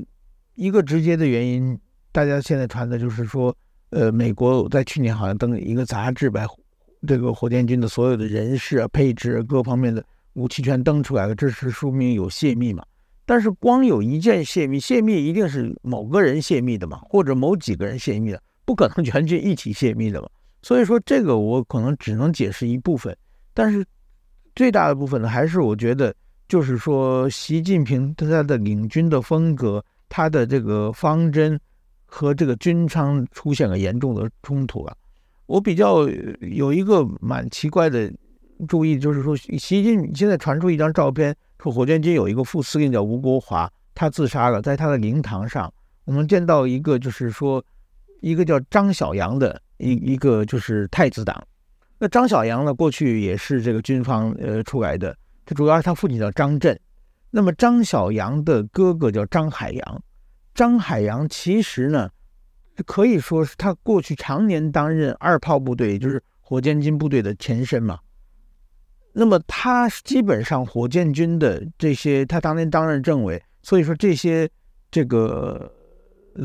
一个直接的原因，大家现在传的就是说，呃，美国在去年好像登一个杂志，把这个火箭军的所有的人事啊、配置各方面的武器全登出来了，这是说明有泄密嘛？但是光有一件泄密，泄密一定是某个人泄密的嘛，或者某几个人泄密的，不可能全军一起泄密的嘛？所以说，这个我可能只能解释一部分，但是最大的部分呢，还是我觉得就是说，习近平他的领军的风格，他的这个方针和这个军方出现了严重的冲突啊。我比较有一个蛮奇怪的注意，就是说，习近平现在传出一张照片，说火箭军有一个副司令叫吴国华，他自杀了，在他的灵堂上，我们见到一个就是说，一个叫张小杨的一一个就是太子党。那张小杨呢，过去也是这个军方呃出来的，他主要是他父亲叫张震。那么张小杨的哥哥叫张海洋，张海洋其实呢。可以说是他过去常年担任二炮部队，就是火箭军部队的前身嘛。那么他基本上火箭军的这些，他当年担任政委，所以说这些这个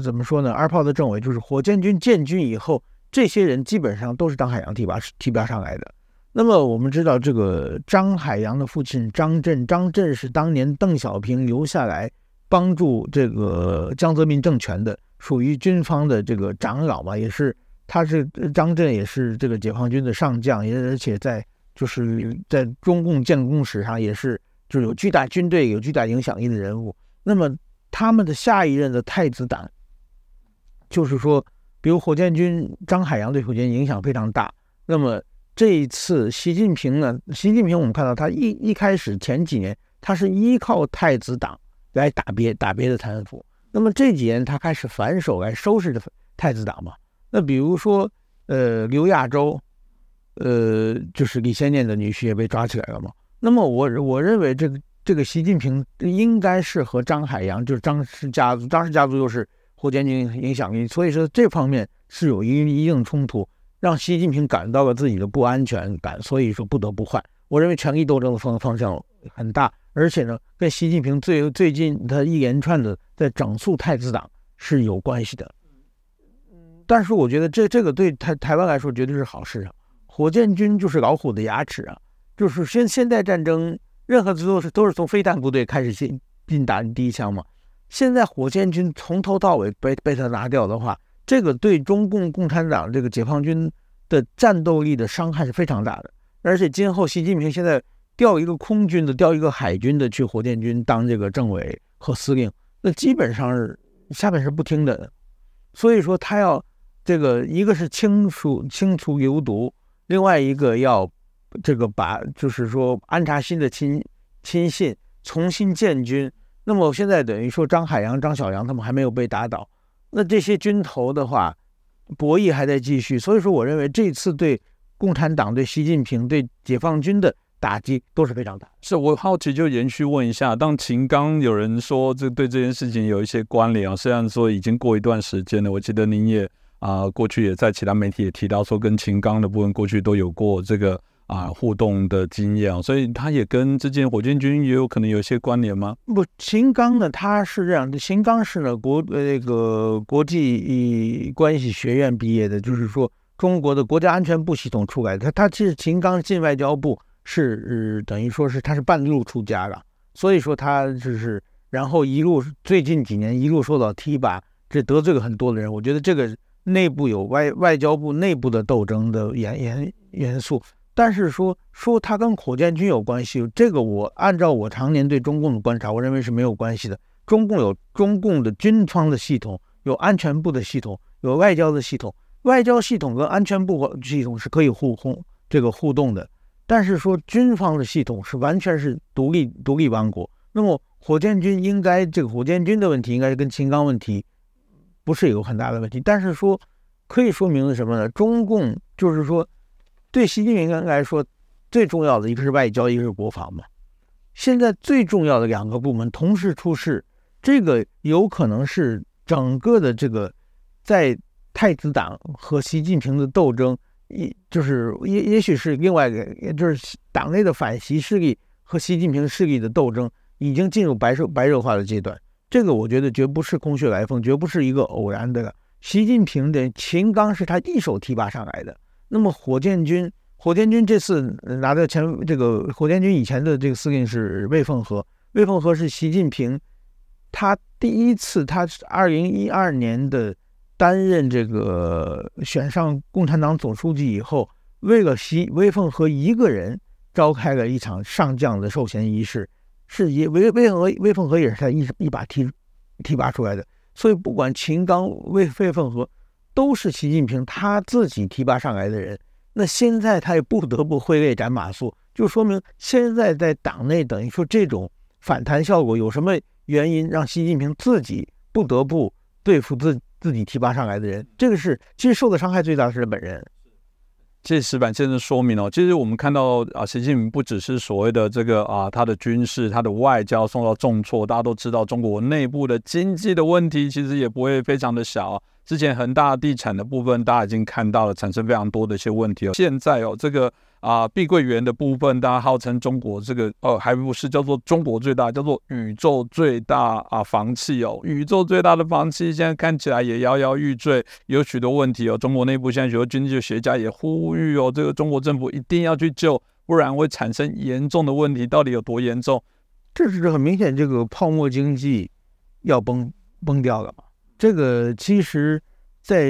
怎么说呢？二炮的政委就是火箭军建军以后，这些人基本上都是张海洋提拔提拔上来的。那么我们知道，这个张海洋的父亲张震，张震是当年邓小平留下来帮助这个江泽民政权的。属于军方的这个长老嘛，也是，他是张震，也是这个解放军的上将，也而且在就是在中共建功史上也是就是有巨大军队、有巨大影响力的人物。那么他们的下一任的太子党，就是说，比如火箭军张海洋对火箭影响非常大。那么这一次习近平呢，习近平我们看到他一一开始前几年，他是依靠太子党来打别打别的贪腐。那么这几年他开始反手来收拾太子党嘛？那比如说，呃，刘亚洲，呃，就是李先念的女婿也被抓起来了嘛。那么我我认为这个这个习近平应该是和张海洋，就是张氏家族，张氏家族又是火箭军影响力，所以说这方面是有一一定冲突，让习近平感到了自己的不安全感，所以说不得不换。我认为权力斗争的方方向很大。而且呢，跟习近平最最近他一连串的在整肃太子党是有关系的。但是我觉得这这个对台台湾来说绝对是好事啊！火箭军就是老虎的牙齿啊，就是现现代战争任何都是都是从飞弹部队开始进进打第一枪嘛。现在火箭军从头到尾被被他拿掉的话，这个对中共共产党这个解放军的战斗力的伤害是非常大的。而且今后习近平现在。调一个空军的，调一个海军的去火箭军当这个政委和司令，那基本上是下面是不听的。所以说他要这个一个是清除清除流毒，另外一个要这个把就是说安插新的亲亲信，重新建军。那么现在等于说张海洋、张小杨他们还没有被打倒，那这些军头的话博弈还在继续。所以说，我认为这次对共产党、对习近平、对解放军的。打击都是非常大。是我好奇，就延续问一下，当秦刚有人说这对这件事情有一些关联啊，虽然说已经过一段时间了，我记得您也啊过去也在其他媒体也提到说，跟秦刚的部分过去都有过这个啊互动的经验啊，所以他也跟之前火箭军也有可能有些关联吗？不，秦刚呢，他是这样的，秦刚是呢国呃那个国际关系学院毕业的，就是说中国的国家安全部系统出来的，他他其实秦刚进外交部。是等于说是他是半路出家了，所以说他就是然后一路最近几年一路受到提拔，这得罪了很多的人。我觉得这个内部有外外交部内部的斗争的元元元素，但是说说他跟火箭军有关系，这个我按照我常年对中共的观察，我认为是没有关系的。中共有中共的军方的系统，有安全部的系统，有外交的系统，外交系统跟安全部系统是可以互通这个互动的。但是说军方的系统是完全是独立独立王国，那么火箭军应该这个火箭军的问题应该是跟秦刚问题不是有很大的问题，但是说可以说明了什么呢？中共就是说对习近平来说最重要的一个是外交，一个是国防嘛。现在最重要的两个部门同时出事，这个有可能是整个的这个在太子党和习近平的斗争。一就是也也许是另外一个，也就是党内的反习势力和习近平势力的斗争已经进入白热白热化的阶段。这个我觉得绝不是空穴来风，绝不是一个偶然的。习近平的秦刚是他一手提拔上来的。那么火箭军，火箭军这次拿到前这个火箭军以前的这个司令是魏凤和，魏凤和是习近平他第一次，他是二零一二年的。担任这个选上共产党总书记以后，为了习魏凤和一个人召开了一场上将的授衔仪式，是以魏魏凤和魏凤和也是他一一把提提拔出来的。所以不管秦刚、魏魏凤和，都是习近平他自己提拔上来的人。那现在他也不得不挥泪斩马谡，就说明现在在党内等于说这种反弹效果有什么原因让习近平自己不得不对付自自己提拔上来的人？这个是其实受的伤害最大的是日本人。这石板先生说明哦，其实我们看到啊，习近平不只是所谓的这个啊，他的军事、他的外交受到重挫，大家都知道中国内部的经济的问题其实也不会非常的小。之前恒大地产的部分，大家已经看到了，产生非常多的一些问题哦。现在哦，这个啊，碧桂园的部分，大家号称中国这个哦，还不是叫做中国最大，叫做宇宙最大啊房企哦。宇宙最大的房企现在看起来也摇摇欲坠，有许多问题哦。中国内部现在许多经济学家也呼吁哦，这个中国政府一定要去救，不然会产生严重的问题。到底有多严重？这是很明显，这个泡沫经济要崩崩掉了嘛？这个其实，在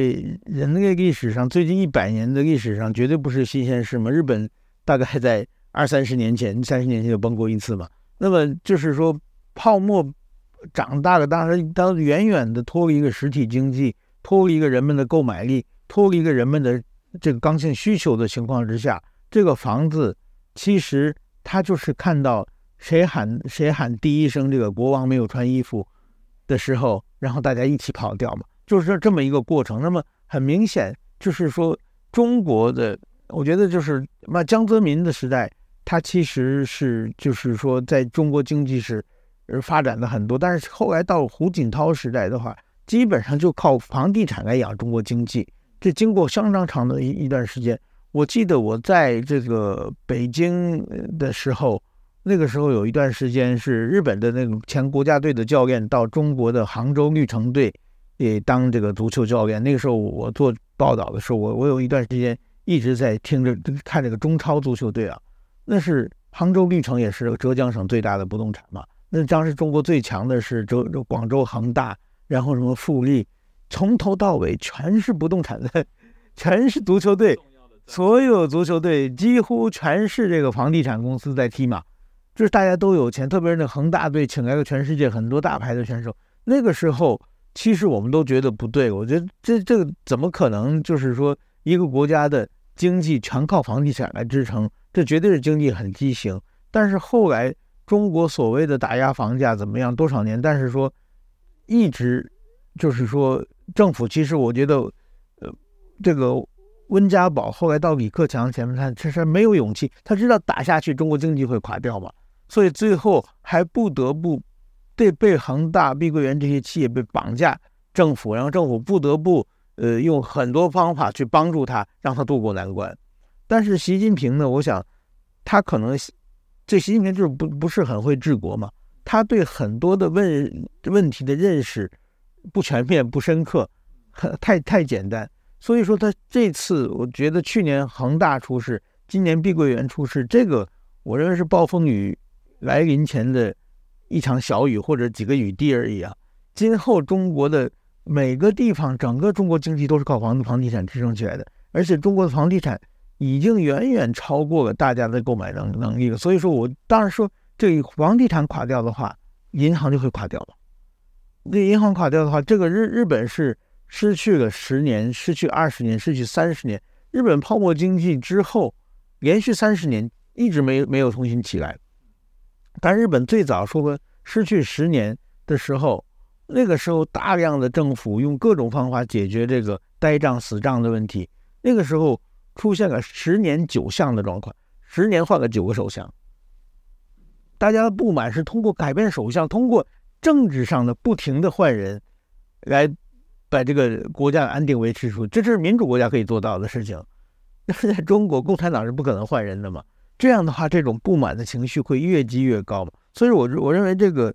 人类历史上，最近一百年的历史上，绝对不是新鲜事嘛。日本大概在二三十年前、三十年前就崩过一次嘛。那么就是说，泡沫长大了，当然当远远的脱离一个实体经济，脱离一个人们的购买力，脱离一个人们的这个刚性需求的情况之下，这个房子其实它就是看到谁喊谁喊第一声这个国王没有穿衣服的时候。然后大家一起跑掉嘛，就是这么一个过程。那么很明显，就是说中国的，我觉得就是那江泽民的时代，他其实是就是说在中国经济是发展的很多。但是后来到胡锦涛时代的话，基本上就靠房地产来养中国经济。这经过相当长的一一段时间，我记得我在这个北京的时候。那个时候有一段时间是日本的那个前国家队的教练到中国的杭州绿城队，也当这个足球教练。那个时候我做报道的时候，我我有一段时间一直在听着看这个中超足球队啊。那是杭州绿城也是浙江省最大的不动产嘛。那当时中国最强的是浙广州恒大，然后什么富力，从头到尾全是不动产的，<laughs> 全是足球队，所有足球队几乎全是这个房地产公司在踢嘛。就是大家都有钱，特别是那恒大队请来了全世界很多大牌的选手。那个时候，其实我们都觉得不对。我觉得这这个怎么可能？就是说，一个国家的经济全靠房地产来支撑，这绝对是经济很畸形。但是后来中国所谓的打压房价怎么样？多少年？但是说一直就是说政府，其实我觉得，呃，这个温家宝后来到李克强前面，他其实没有勇气，他知道打下去中国经济会垮掉嘛。所以最后还不得不对被恒大、碧桂园这些企业被绑架，政府，然后政府不得不呃用很多方法去帮助他，让他渡过难关。但是习近平呢，我想他可能这习近平就是不不是很会治国嘛，他对很多的问问题的认识不全面、不深刻，很太太简单。所以说他这次，我觉得去年恒大出事，今年碧桂园出事，这个我认为是暴风雨。来临前的一场小雨或者几个雨滴而已啊！今后中国的每个地方，整个中国经济都是靠房子房地产支撑起来的，而且中国的房地产已经远远超过了大家的购买能能力了。所以说我当然说，这房地产垮掉的话，银行就会垮掉了。那银行垮掉的话，这个日日本是失去了十年，失去二十年，失去三十年。日本泡沫经济之后，连续三十年一直没没有重新起来。但日本最早说过失去十年的时候，那个时候大量的政府用各种方法解决这个呆账死账的问题。那个时候出现了十年九相的状况，十年换了九个首相。大家的不满是通过改变首相，通过政治上的不停的换人，来把这个国家安定维持住。这是民主国家可以做到的事情。但 <laughs> 是在中国，共产党是不可能换人的嘛。这样的话，这种不满的情绪会越积越高嘛？所以，我我认为这个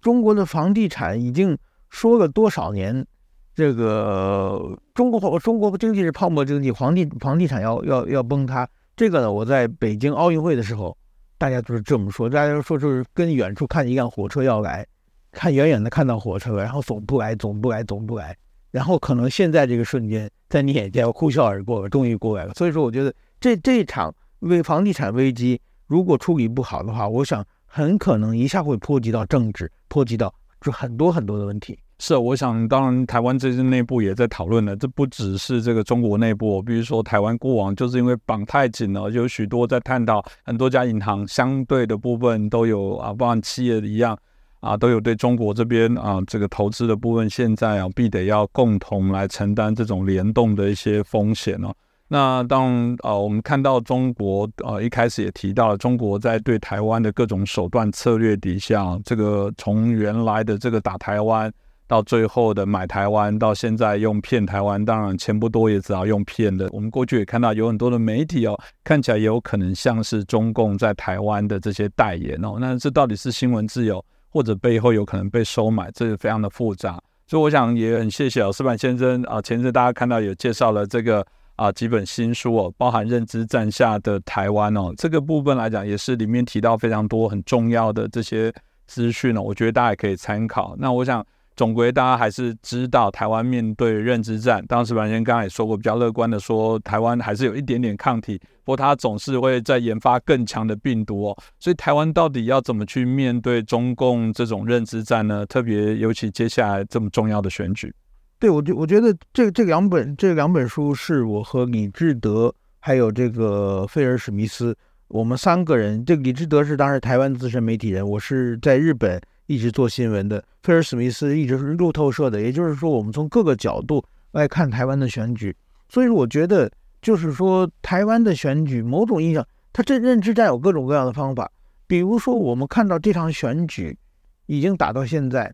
中国的房地产已经说了多少年，这个中国中国经济是泡沫经济，房地房地产要要要崩塌。这个呢，我在北京奥运会的时候，大家都是这么说，大家说就是跟远处看一辆火车要来，看远远的看到火车，然后总不来，总不来，总不来，然后可能现在这个瞬间在你眼前呼啸而过了，终于过来了。所以说，我觉得这这一场。为房地产危机，如果处理不好的话，我想很可能一下会波及到政治，波及到就很多很多的问题。是，我想当然台湾这些内部也在讨论了，这不只是这个中国内部，比如说台湾过往就是因为绑太紧了，有许多在探讨，很多家银行相对的部分都有啊，包含企业一样啊，都有对中国这边啊这个投资的部分，现在啊必得要共同来承担这种联动的一些风险哦。那当呃我们看到中国呃一开始也提到了中国在对台湾的各种手段策略底下，这个从原来的这个打台湾，到最后的买台湾，到现在用骗台湾，当然钱不多也只好用骗的。我们过去也看到有很多的媒体哦，看起来也有可能像是中共在台湾的这些代言哦。那这到底是新闻自由，或者背后有可能被收买，这个非常的复杂。所以我想也很谢谢哦，石板先生啊，前阵大家看到有介绍了这个。啊，几本新书哦，包含认知战下的台湾哦，这个部分来讲也是里面提到非常多很重要的这些资讯哦，我觉得大家也可以参考。那我想总归大家还是知道台湾面对认知战，当时白先刚刚也说过，比较乐观的说台湾还是有一点点抗体，不过它总是会在研发更强的病毒哦。所以台湾到底要怎么去面对中共这种认知战呢？特别尤其接下来这么重要的选举。对，我觉我觉得这这两本这两本书是我和李志德还有这个菲尔史密斯，我们三个人。这李志德是当时台湾资深媒体人，我是在日本一直做新闻的。菲尔史密斯一直是路透社的，也就是说，我们从各个角度来看台湾的选举。所以我觉得，就是说，台湾的选举某种意义上，它这认知战有各种各样的方法。比如说，我们看到这场选举已经打到现在，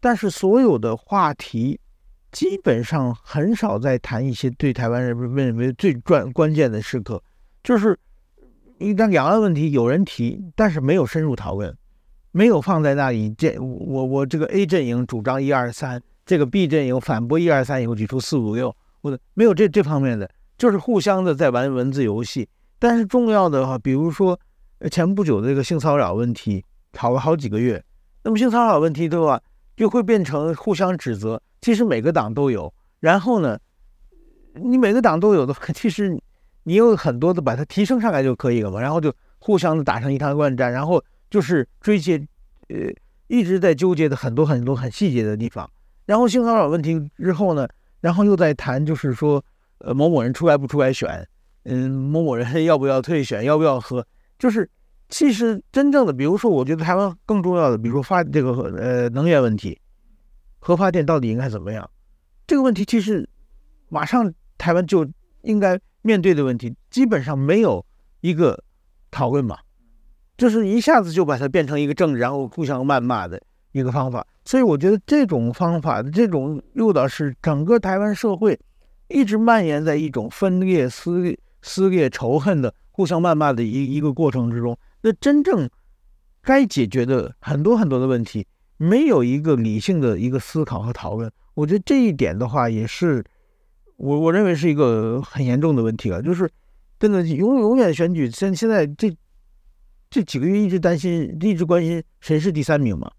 但是所有的话题。基本上很少在谈一些对台湾人民认为最关关键的时刻，就是一旦两岸问题有人提，但是没有深入讨论，没有放在那里。这我我这个 A 阵营主张一二三，这个 B 阵营反驳一二三以后举出四五六，或者没有这这方面的，就是互相的在玩文字游戏。但是重要的话，比如说前不久的这个性骚扰问题，吵了好几个月，那么性骚扰问题的话，就会变成互相指责。其实每个党都有，然后呢，你每个党都有的，<laughs> 其实你有很多的把它提升上来就可以了嘛。然后就互相的打成一团乱战，然后就是追结，呃，一直在纠结的很多很多很细节的地方。然后性骚扰问题之后呢，然后又在谈，就是说，呃，某某人出来不出来选，嗯，某某人要不要退选，要不要和，就是其实真正的，比如说，我觉得台湾更重要的，比如说发这个呃能源问题。核发电到底应该怎么样？这个问题其实马上台湾就应该面对的问题，基本上没有一个讨论嘛，就是一下子就把它变成一个政治，然后互相谩骂的一个方法。所以我觉得这种方法的这种诱导是整个台湾社会一直蔓延在一种分裂、撕裂、撕裂、仇恨的互相谩骂的一一个过程之中。那真正该解决的很多很多的问题。没有一个理性的一个思考和讨论，我觉得这一点的话，也是我我认为是一个很严重的问题了。就是真的永永远选举，现现在这这几个月一直担心，一直关心谁是第三名嘛？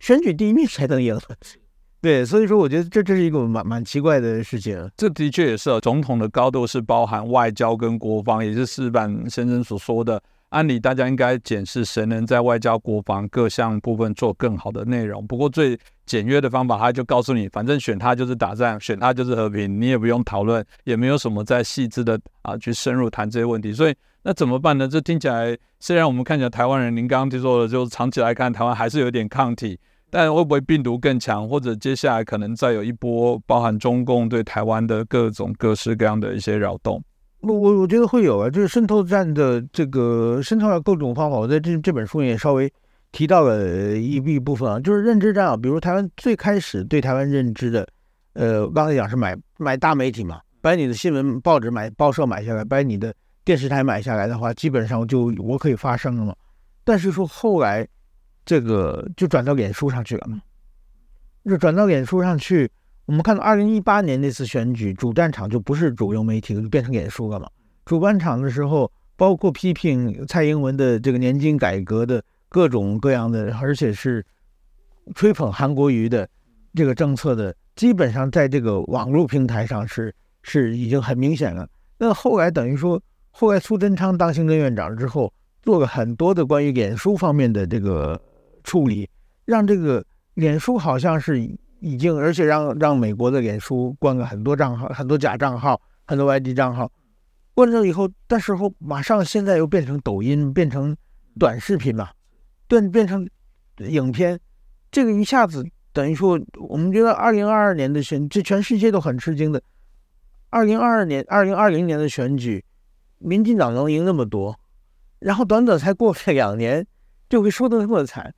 选举第一名才能赢。<laughs> 对，所以说我觉得这这是一个蛮蛮奇怪的事情。这的确也是总统的高度是包含外交跟国防，也是石板先生所说的。按理大家应该检视谁能在外交、国防各项部分做更好的内容。不过最简约的方法，他就告诉你，反正选他就是打仗，选他就是和平，你也不用讨论，也没有什么再细致的啊去深入谈这些问题。所以那怎么办呢？这听起来虽然我们看起来台湾人，您刚刚提说的，就是长期来看台湾还是有点抗体，但会不会病毒更强，或者接下来可能再有一波包含中共对台湾的各种各式各样的一些扰动？我我我觉得会有啊，就是渗透战的这个渗透的各种方法，我在这这本书也稍微提到了一一部分啊，就是认知战啊，比如台湾最开始对台湾认知的，呃，刚才讲是买买大媒体嘛，把你的新闻报纸买报社买下来，把你的电视台买下来的话，基本上就我可以发声了嘛。但是说后来这个就转到脸书上去了嘛，就转到脸书上去。我们看到二零一八年那次选举，主战场就不是主流媒体，就变成演书了嘛。主办场的时候，包括批评蔡英文的这个年金改革的各种各样的，而且是吹捧韩国瑜的这个政策的，基本上在这个网络平台上是是已经很明显了。那后来等于说，后来苏贞昌当行政院长之后，做了很多的关于脸书方面的这个处理，让这个脸书好像是。已经，而且让让美国的脸书关了很多账号，很多假账号，很多外地账号，关了以后，但时候马上现在又变成抖音，变成短视频嘛，变变成影片，这个一下子等于说，我们觉得二零二二年的选，这全世界都很吃惊的，二零二二年、二零二零年的选举，民进党能赢那么多，然后短短才过了两年，就会输得那么惨。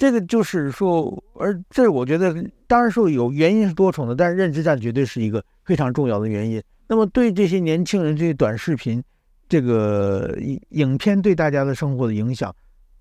这个就是说，而这我觉得，当然说有原因是多重的，但是认知战绝对是一个非常重要的原因。那么对这些年轻人，这些短视频，这个影影片对大家的生活的影响，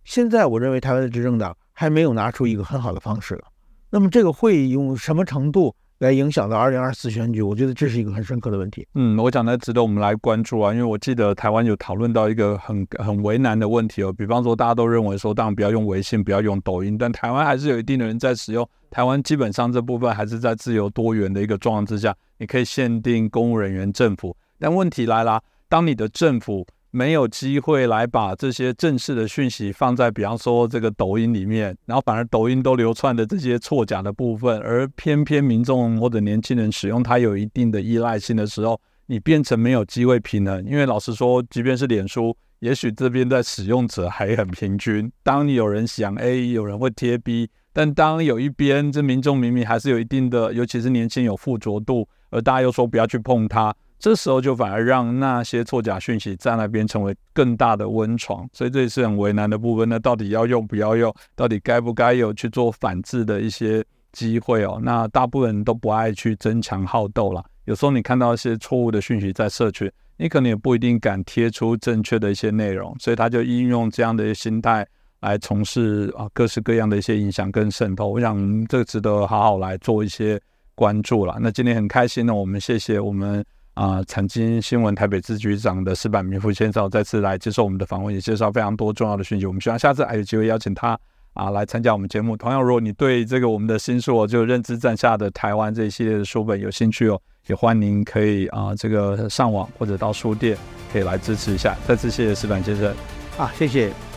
现在我认为台湾的执政党还没有拿出一个很好的方式。那么这个会用什么程度？来影响到二零二四选举，我觉得这是一个很深刻的问题。嗯，我讲的值得我们来关注啊，因为我记得台湾有讨论到一个很很为难的问题哦，比方说大家都认为说，当然不要用微信，不要用抖音，但台湾还是有一定的人在使用。台湾基本上这部分还是在自由多元的一个状况之下，你可以限定公务人员、政府，但问题来了，当你的政府。没有机会来把这些正式的讯息放在，比方说这个抖音里面，然后反而抖音都流窜的这些错假的部分，而偏偏民众或者年轻人使用它有一定的依赖性的时候，你变成没有机会平衡。因为老实说，即便是脸书，也许这边在使用者还很平均。当你有人想 A，有人会贴 B，但当有一边这民众明明还是有一定的，尤其是年轻有附着度，而大家又说不要去碰它。这时候就反而让那些错假讯息在那边成为更大的温床，所以这也是很为难的部分。那到底要用不要用？到底该不该有去做反制的一些机会哦？那大部分人都不爱去争强好斗了。有时候你看到一些错误的讯息在社群，你可能也不一定敢贴出正确的一些内容，所以他就应用这样的心态来从事啊各式各样的一些影响跟渗透。我想这个值得好好来做一些关注了。那今天很开心呢，我们谢谢我们。啊，曾经新闻台北支局长的石板明夫先生再次来接受我们的访问，也介绍非常多重要的讯息。我们希望下次还有机会邀请他啊来参加我们节目。同样，如果你对这个我们的新书就认知战下的台湾这一系列的书本有兴趣哦，也欢迎可以啊这个上网或者到书店可以来支持一下。再次谢谢石板先生，啊，谢谢。